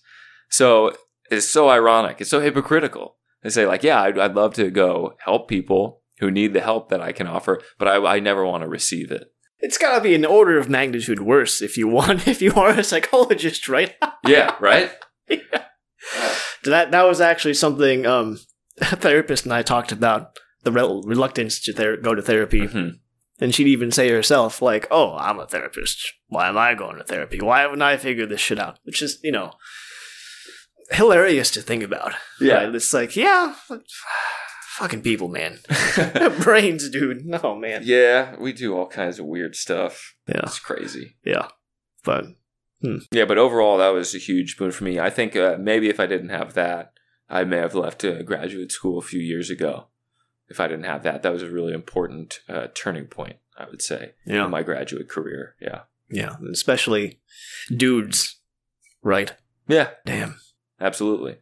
So it's so ironic. It's so hypocritical. They say like, yeah, I'd, I'd love to go help people who need the help that I can offer, but I, I never want to receive it. It's got to be an order of magnitude worse if you want (laughs) if you are a psychologist, right? Yeah, right. (laughs) (sighs) that that was actually something um, (laughs) a therapist and I talked about the rel- reluctance to ther- go to therapy, Mhm. and she'd even say herself like, "Oh, I'm a therapist. Why am I going to therapy? Why haven't I figured this shit out?" Which is you know hilarious to think about. Yeah. right? it's like yeah, (sighs) fucking people, man, (laughs) (laughs) brains, dude. No man, yeah, we do all kinds of weird stuff. yeah, It's crazy. yeah, but Yeah, but overall, that was a huge boon for me. I think uh, maybe if I didn't have that, I may have left uh, graduate school a few years ago. If I didn't have that, that was a really important uh, turning point, I would say, yeah, in my graduate career. Yeah. yeah, especially dudes, right? Yeah, Damn. absolutely.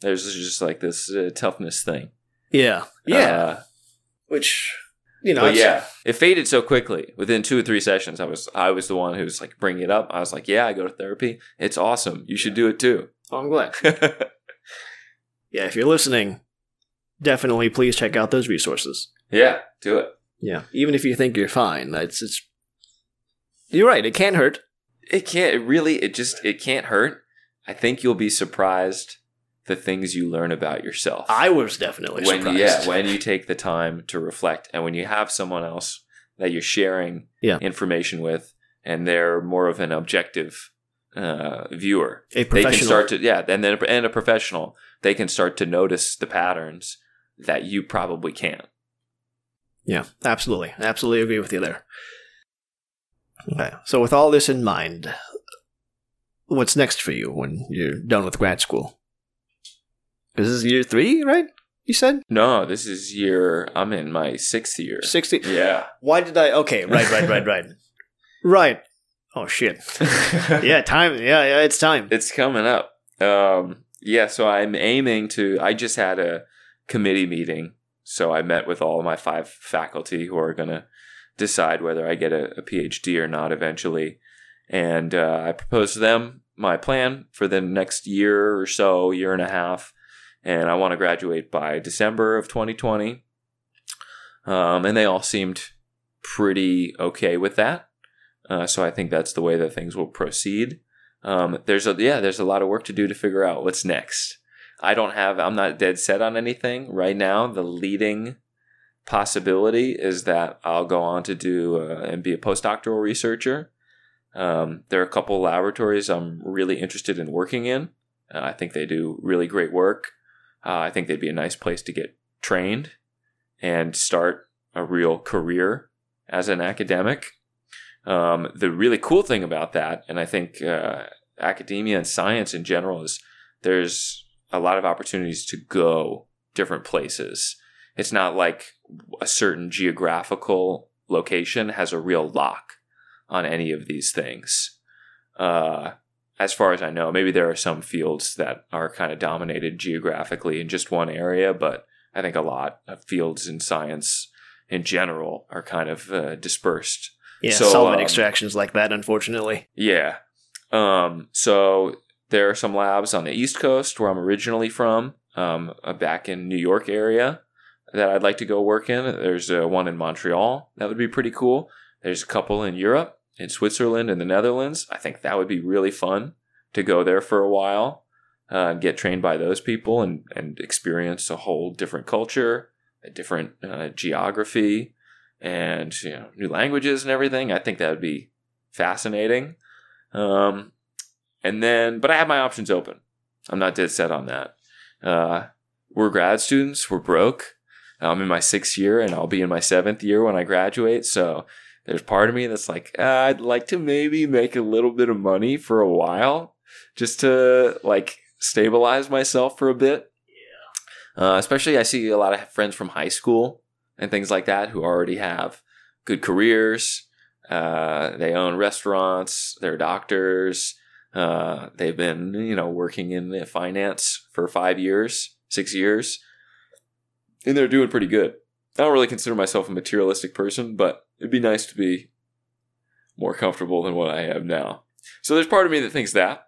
There's just like this uh, toughness thing. Yeah, yeah. Uh, Which you know, yeah, it faded so quickly. Within two or three sessions, I was I was the one who was like bringing it up. I was like, "Yeah, I go to therapy. It's awesome. You should do it too." Oh, I'm glad. (laughs) Yeah, if you're listening, definitely please check out those resources. yeah, do it. Yeah, even if you think you're fine, it's it's. You're right. It can't hurt. It can't. It really. It just. It can't hurt. I think you'll be surprised the things you learn about yourself. I was definitely when surprised. yeah when you take the time to reflect and when you have someone else that you're sharing Yeah. information with and they're more of an objective uh, viewer a they can start to yeah and then and a professional they can start to notice the patterns that you probably can't yeah, absolutely, absolutely agree with you there. Okay, so with all this in mind, what's next for you when you're done with grad school? This is year three, right? You said no this is year i'm in my sixth year sixty. yeah Why did I? Okay, right, right, right, right, (laughs) right. Oh shit! (laughs) Yeah, time. Yeah, yeah, it's time. it's coming up. Um, yeah, so I'm aiming to. I just had a committee meeting, so I met with all of my five faculty who are going to decide whether I get a, a PhD or not eventually, and uh, I proposed to them my plan for the next year or so, year and a half, and I want to graduate by December of 2020. Um, and they all seemed pretty okay with that. Uh, so I think that's the way that things will proceed. Um, there's a yeah, there's a lot of work to do to figure out what's next. I don't have. I'm not dead set on anything right now. The leading possibility is that I'll go on to do uh, and be a postdoctoral researcher. Um, there are a couple laboratories I'm really interested in working in. Uh, I think they do really great work. Uh, I think they'd be a nice place to get trained and start a real career as an academic. Um, the really cool thing about that, and I think uh, academia and science in general, is there's a lot of opportunities to go different places. It's not like a certain geographical location has a real lock on any of these things. Uh, as far as I know, maybe there are some fields that are kind of dominated geographically in just one area, but I think a lot of fields in science in general are kind of uh, dispersed. Yeah, So, solvent um, extractions like that, unfortunately. Yeah. Um, so there are some labs on the East Coast where I'm originally from, um, uh, back in New York area that I'd like to go work in. There's uh, one in Montreal that would be pretty cool. There's a couple in Europe, in Switzerland, and the Netherlands. I think that would be really fun to go there for a while uh, and get trained by those people and, and experience a whole different culture, a different uh, geography, and you know new languages and everything. I think that would be fascinating. Um, and then, but I have my options open. I'm not dead set on that. Uh, we're grad students. We're broke. I'm in my sixth year, and I'll be in my seventh year when I graduate. So there's part of me that's like, uh, I'd like to maybe make a little bit of money for a while, just to like stabilize myself for a bit. Uh, especially, I see a lot of friends from high school and things like that who already have good careers. Uh, they own restaurants. They're doctors. Uh, they've been, you know, working in finance for five years, six years, and they're doing pretty good. I don't really consider myself a materialistic person, but it'd be nice to be more comfortable than what I have now. So there's part of me that thinks that.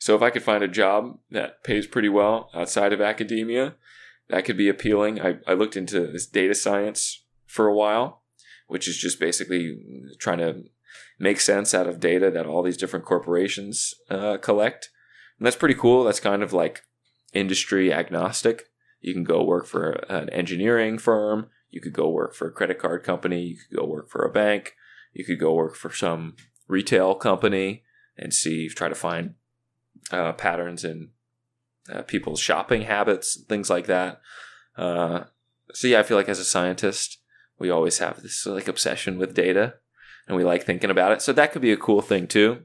So if I could find a job that pays pretty well outside of academia, that could be appealing. I, I looked into this data science for a while, which is just basically trying to make sense out of data that all these different corporations uh, collect. And that's pretty cool. That's kind of like industry agnostic. You can go work for an engineering firm. You could go work for a credit card company. You could go work for a bank. You could go work for some retail company and see, try to find uh, patterns in uh, people's shopping habits, things like that. Uh, so yeah, I feel like as a scientist, we always have this like obsession with data, and we like thinking about it. So that could be a cool thing too.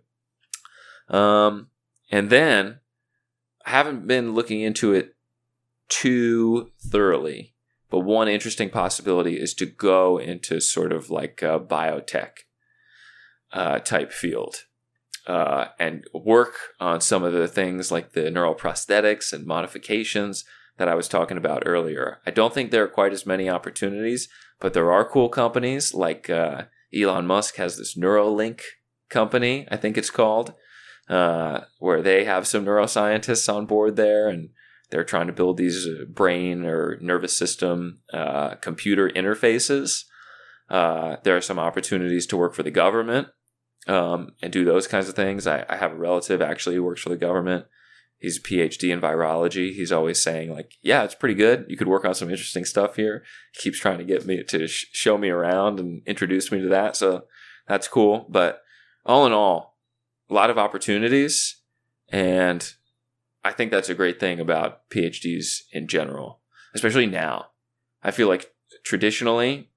Um, and then I haven't been looking into it too thoroughly, but one interesting possibility is to go into sort of like a biotech uh, type field uh, and work on some of the things like the neural prosthetics and modifications that I was talking about earlier. I don't think there are quite as many opportunities, but there are cool companies like uh, Elon Musk has this Neuralink company, I think it's called, uh, where they have some neuroscientists on board there and they're trying to build these uh, brain or nervous system uh, computer interfaces. Uh, there are some opportunities to work for the government um, and do those kinds of things. I, I have a relative actually who works for the government. He's a PhD in virology. He's always saying like, "Yeah, it's pretty good. You could work on some interesting stuff here." He keeps trying to get me to sh- show me around and introduce me to that. So that's cool. But all in all, a lot of opportunities, and I think that's a great thing about PhDs in general, especially now. I feel like traditionally,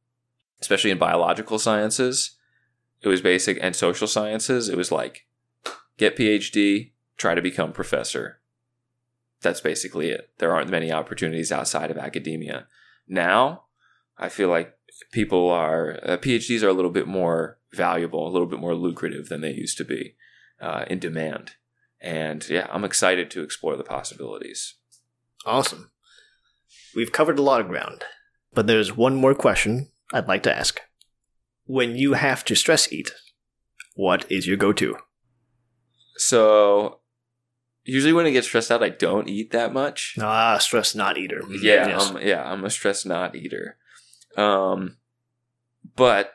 especially in biological sciences, it was basic and social sciences. It was like get PhD, try to become professor. That's basically it. There aren't many opportunities outside of academia. Now, I feel like people are uh, PhDs are a little bit more valuable, a little bit more lucrative than they used to be, uh, in demand. And yeah, I'm excited to explore the possibilities. Awesome. We've covered a lot of ground, but there's one more question I'd like to ask. When you have to stress eat, what is your go to? So usually when I get stressed out, I don't eat that much. Ah, stress not eater. Yeah, yes. I'm, yeah, I'm a stress not eater. Um, but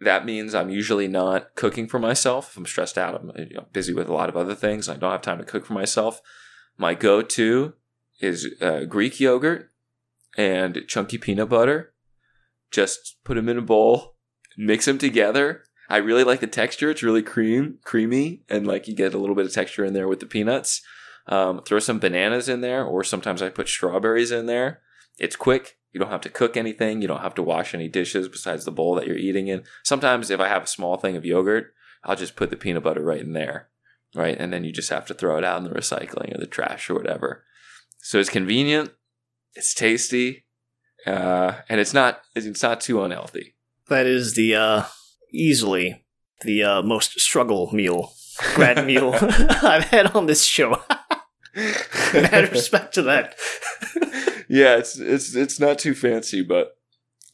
that means I'm usually not cooking for myself. If I'm stressed out, I'm you know, busy with a lot of other things. I don't have time to cook for myself. My go-to is uh, Greek yogurt and chunky peanut butter just put them in a bowl, mix them together. I really like the texture. It's really cream, creamy, and like you get a little bit of texture in there with the peanuts. Um, throw some bananas in there, or sometimes I put strawberries in there. It's quick. You don't have to cook anything. You don't have to wash any dishes besides the bowl that you're eating in. Sometimes, if I have a small thing of yogurt, I'll just put the peanut butter right in there, right? And then you just have to throw it out in the recycling or the trash or whatever. So it's convenient, it's tasty, uh, and it's not it's not too unhealthy. That is the uh, easily the uh, most struggle meal, grad meal (laughs) (laughs) I've had on this show. (laughs) Mad respect to that. Yeah, it's it's it's not too fancy, but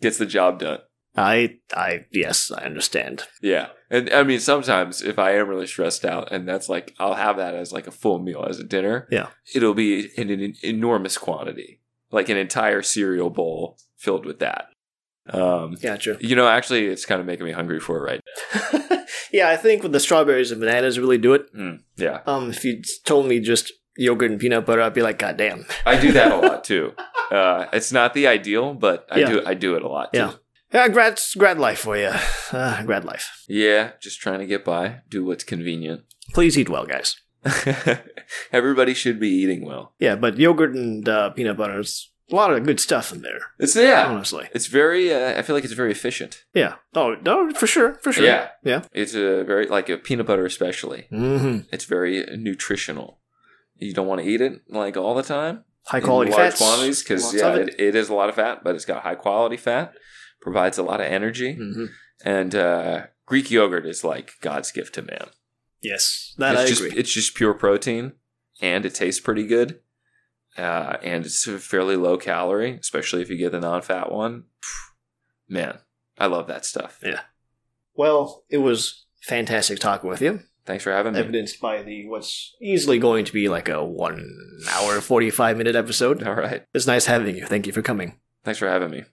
gets the job done. I I yes, I understand. Yeah. And I mean sometimes if I am really stressed out and that's like I'll have that as like a full meal as a dinner. Yeah. It'll be in an enormous quantity. Like an entire cereal bowl filled with that. Um Gotcha. you know, actually it's kind of making me hungry for it right now. (laughs) yeah, I think with the strawberries and bananas really do it. Mm, yeah. Um, if you told me just yogurt and peanut butter, I'd be like, God damn. (laughs) I do that a lot (laughs) too. Uh, it's not the ideal, but I Yeah. do I do it a lot too. Yeah. Yeah, grad grad life for you. Uh, grad life. Yeah, just trying to get by, do what's convenient. Please eat well, guys. (laughs) Everybody should be eating well. Yeah, but yogurt and uh, peanut butter is a lot of good stuff in there. It's yeah. Honestly. It's very. Uh, I feel like it's very efficient. Yeah. Oh no, for sure, for sure. Yeah. Yeah. It's a very like a peanut butter, especially. Mm-hmm. It's very nutritional. You don't want to eat it like all the time, High quality large fats. quantities, because yeah, it. it, it is a lot of fat, but it's got high quality fat. Provides a lot of energy, Mhm. and uh, Greek yogurt is like God's gift to man. Yes, that it's I just agree. it's just pure protein, and it tastes pretty good, uh, and it's fairly low calorie, especially if you get the non-fat one. Man, I love that stuff. Yeah. Well, it was fantastic talking with you. Thanks for having me. Evidenced by the what's easily going to be like a one hour forty five minute episode. All right, It's nice having you. Thank you for coming. thanks for having me.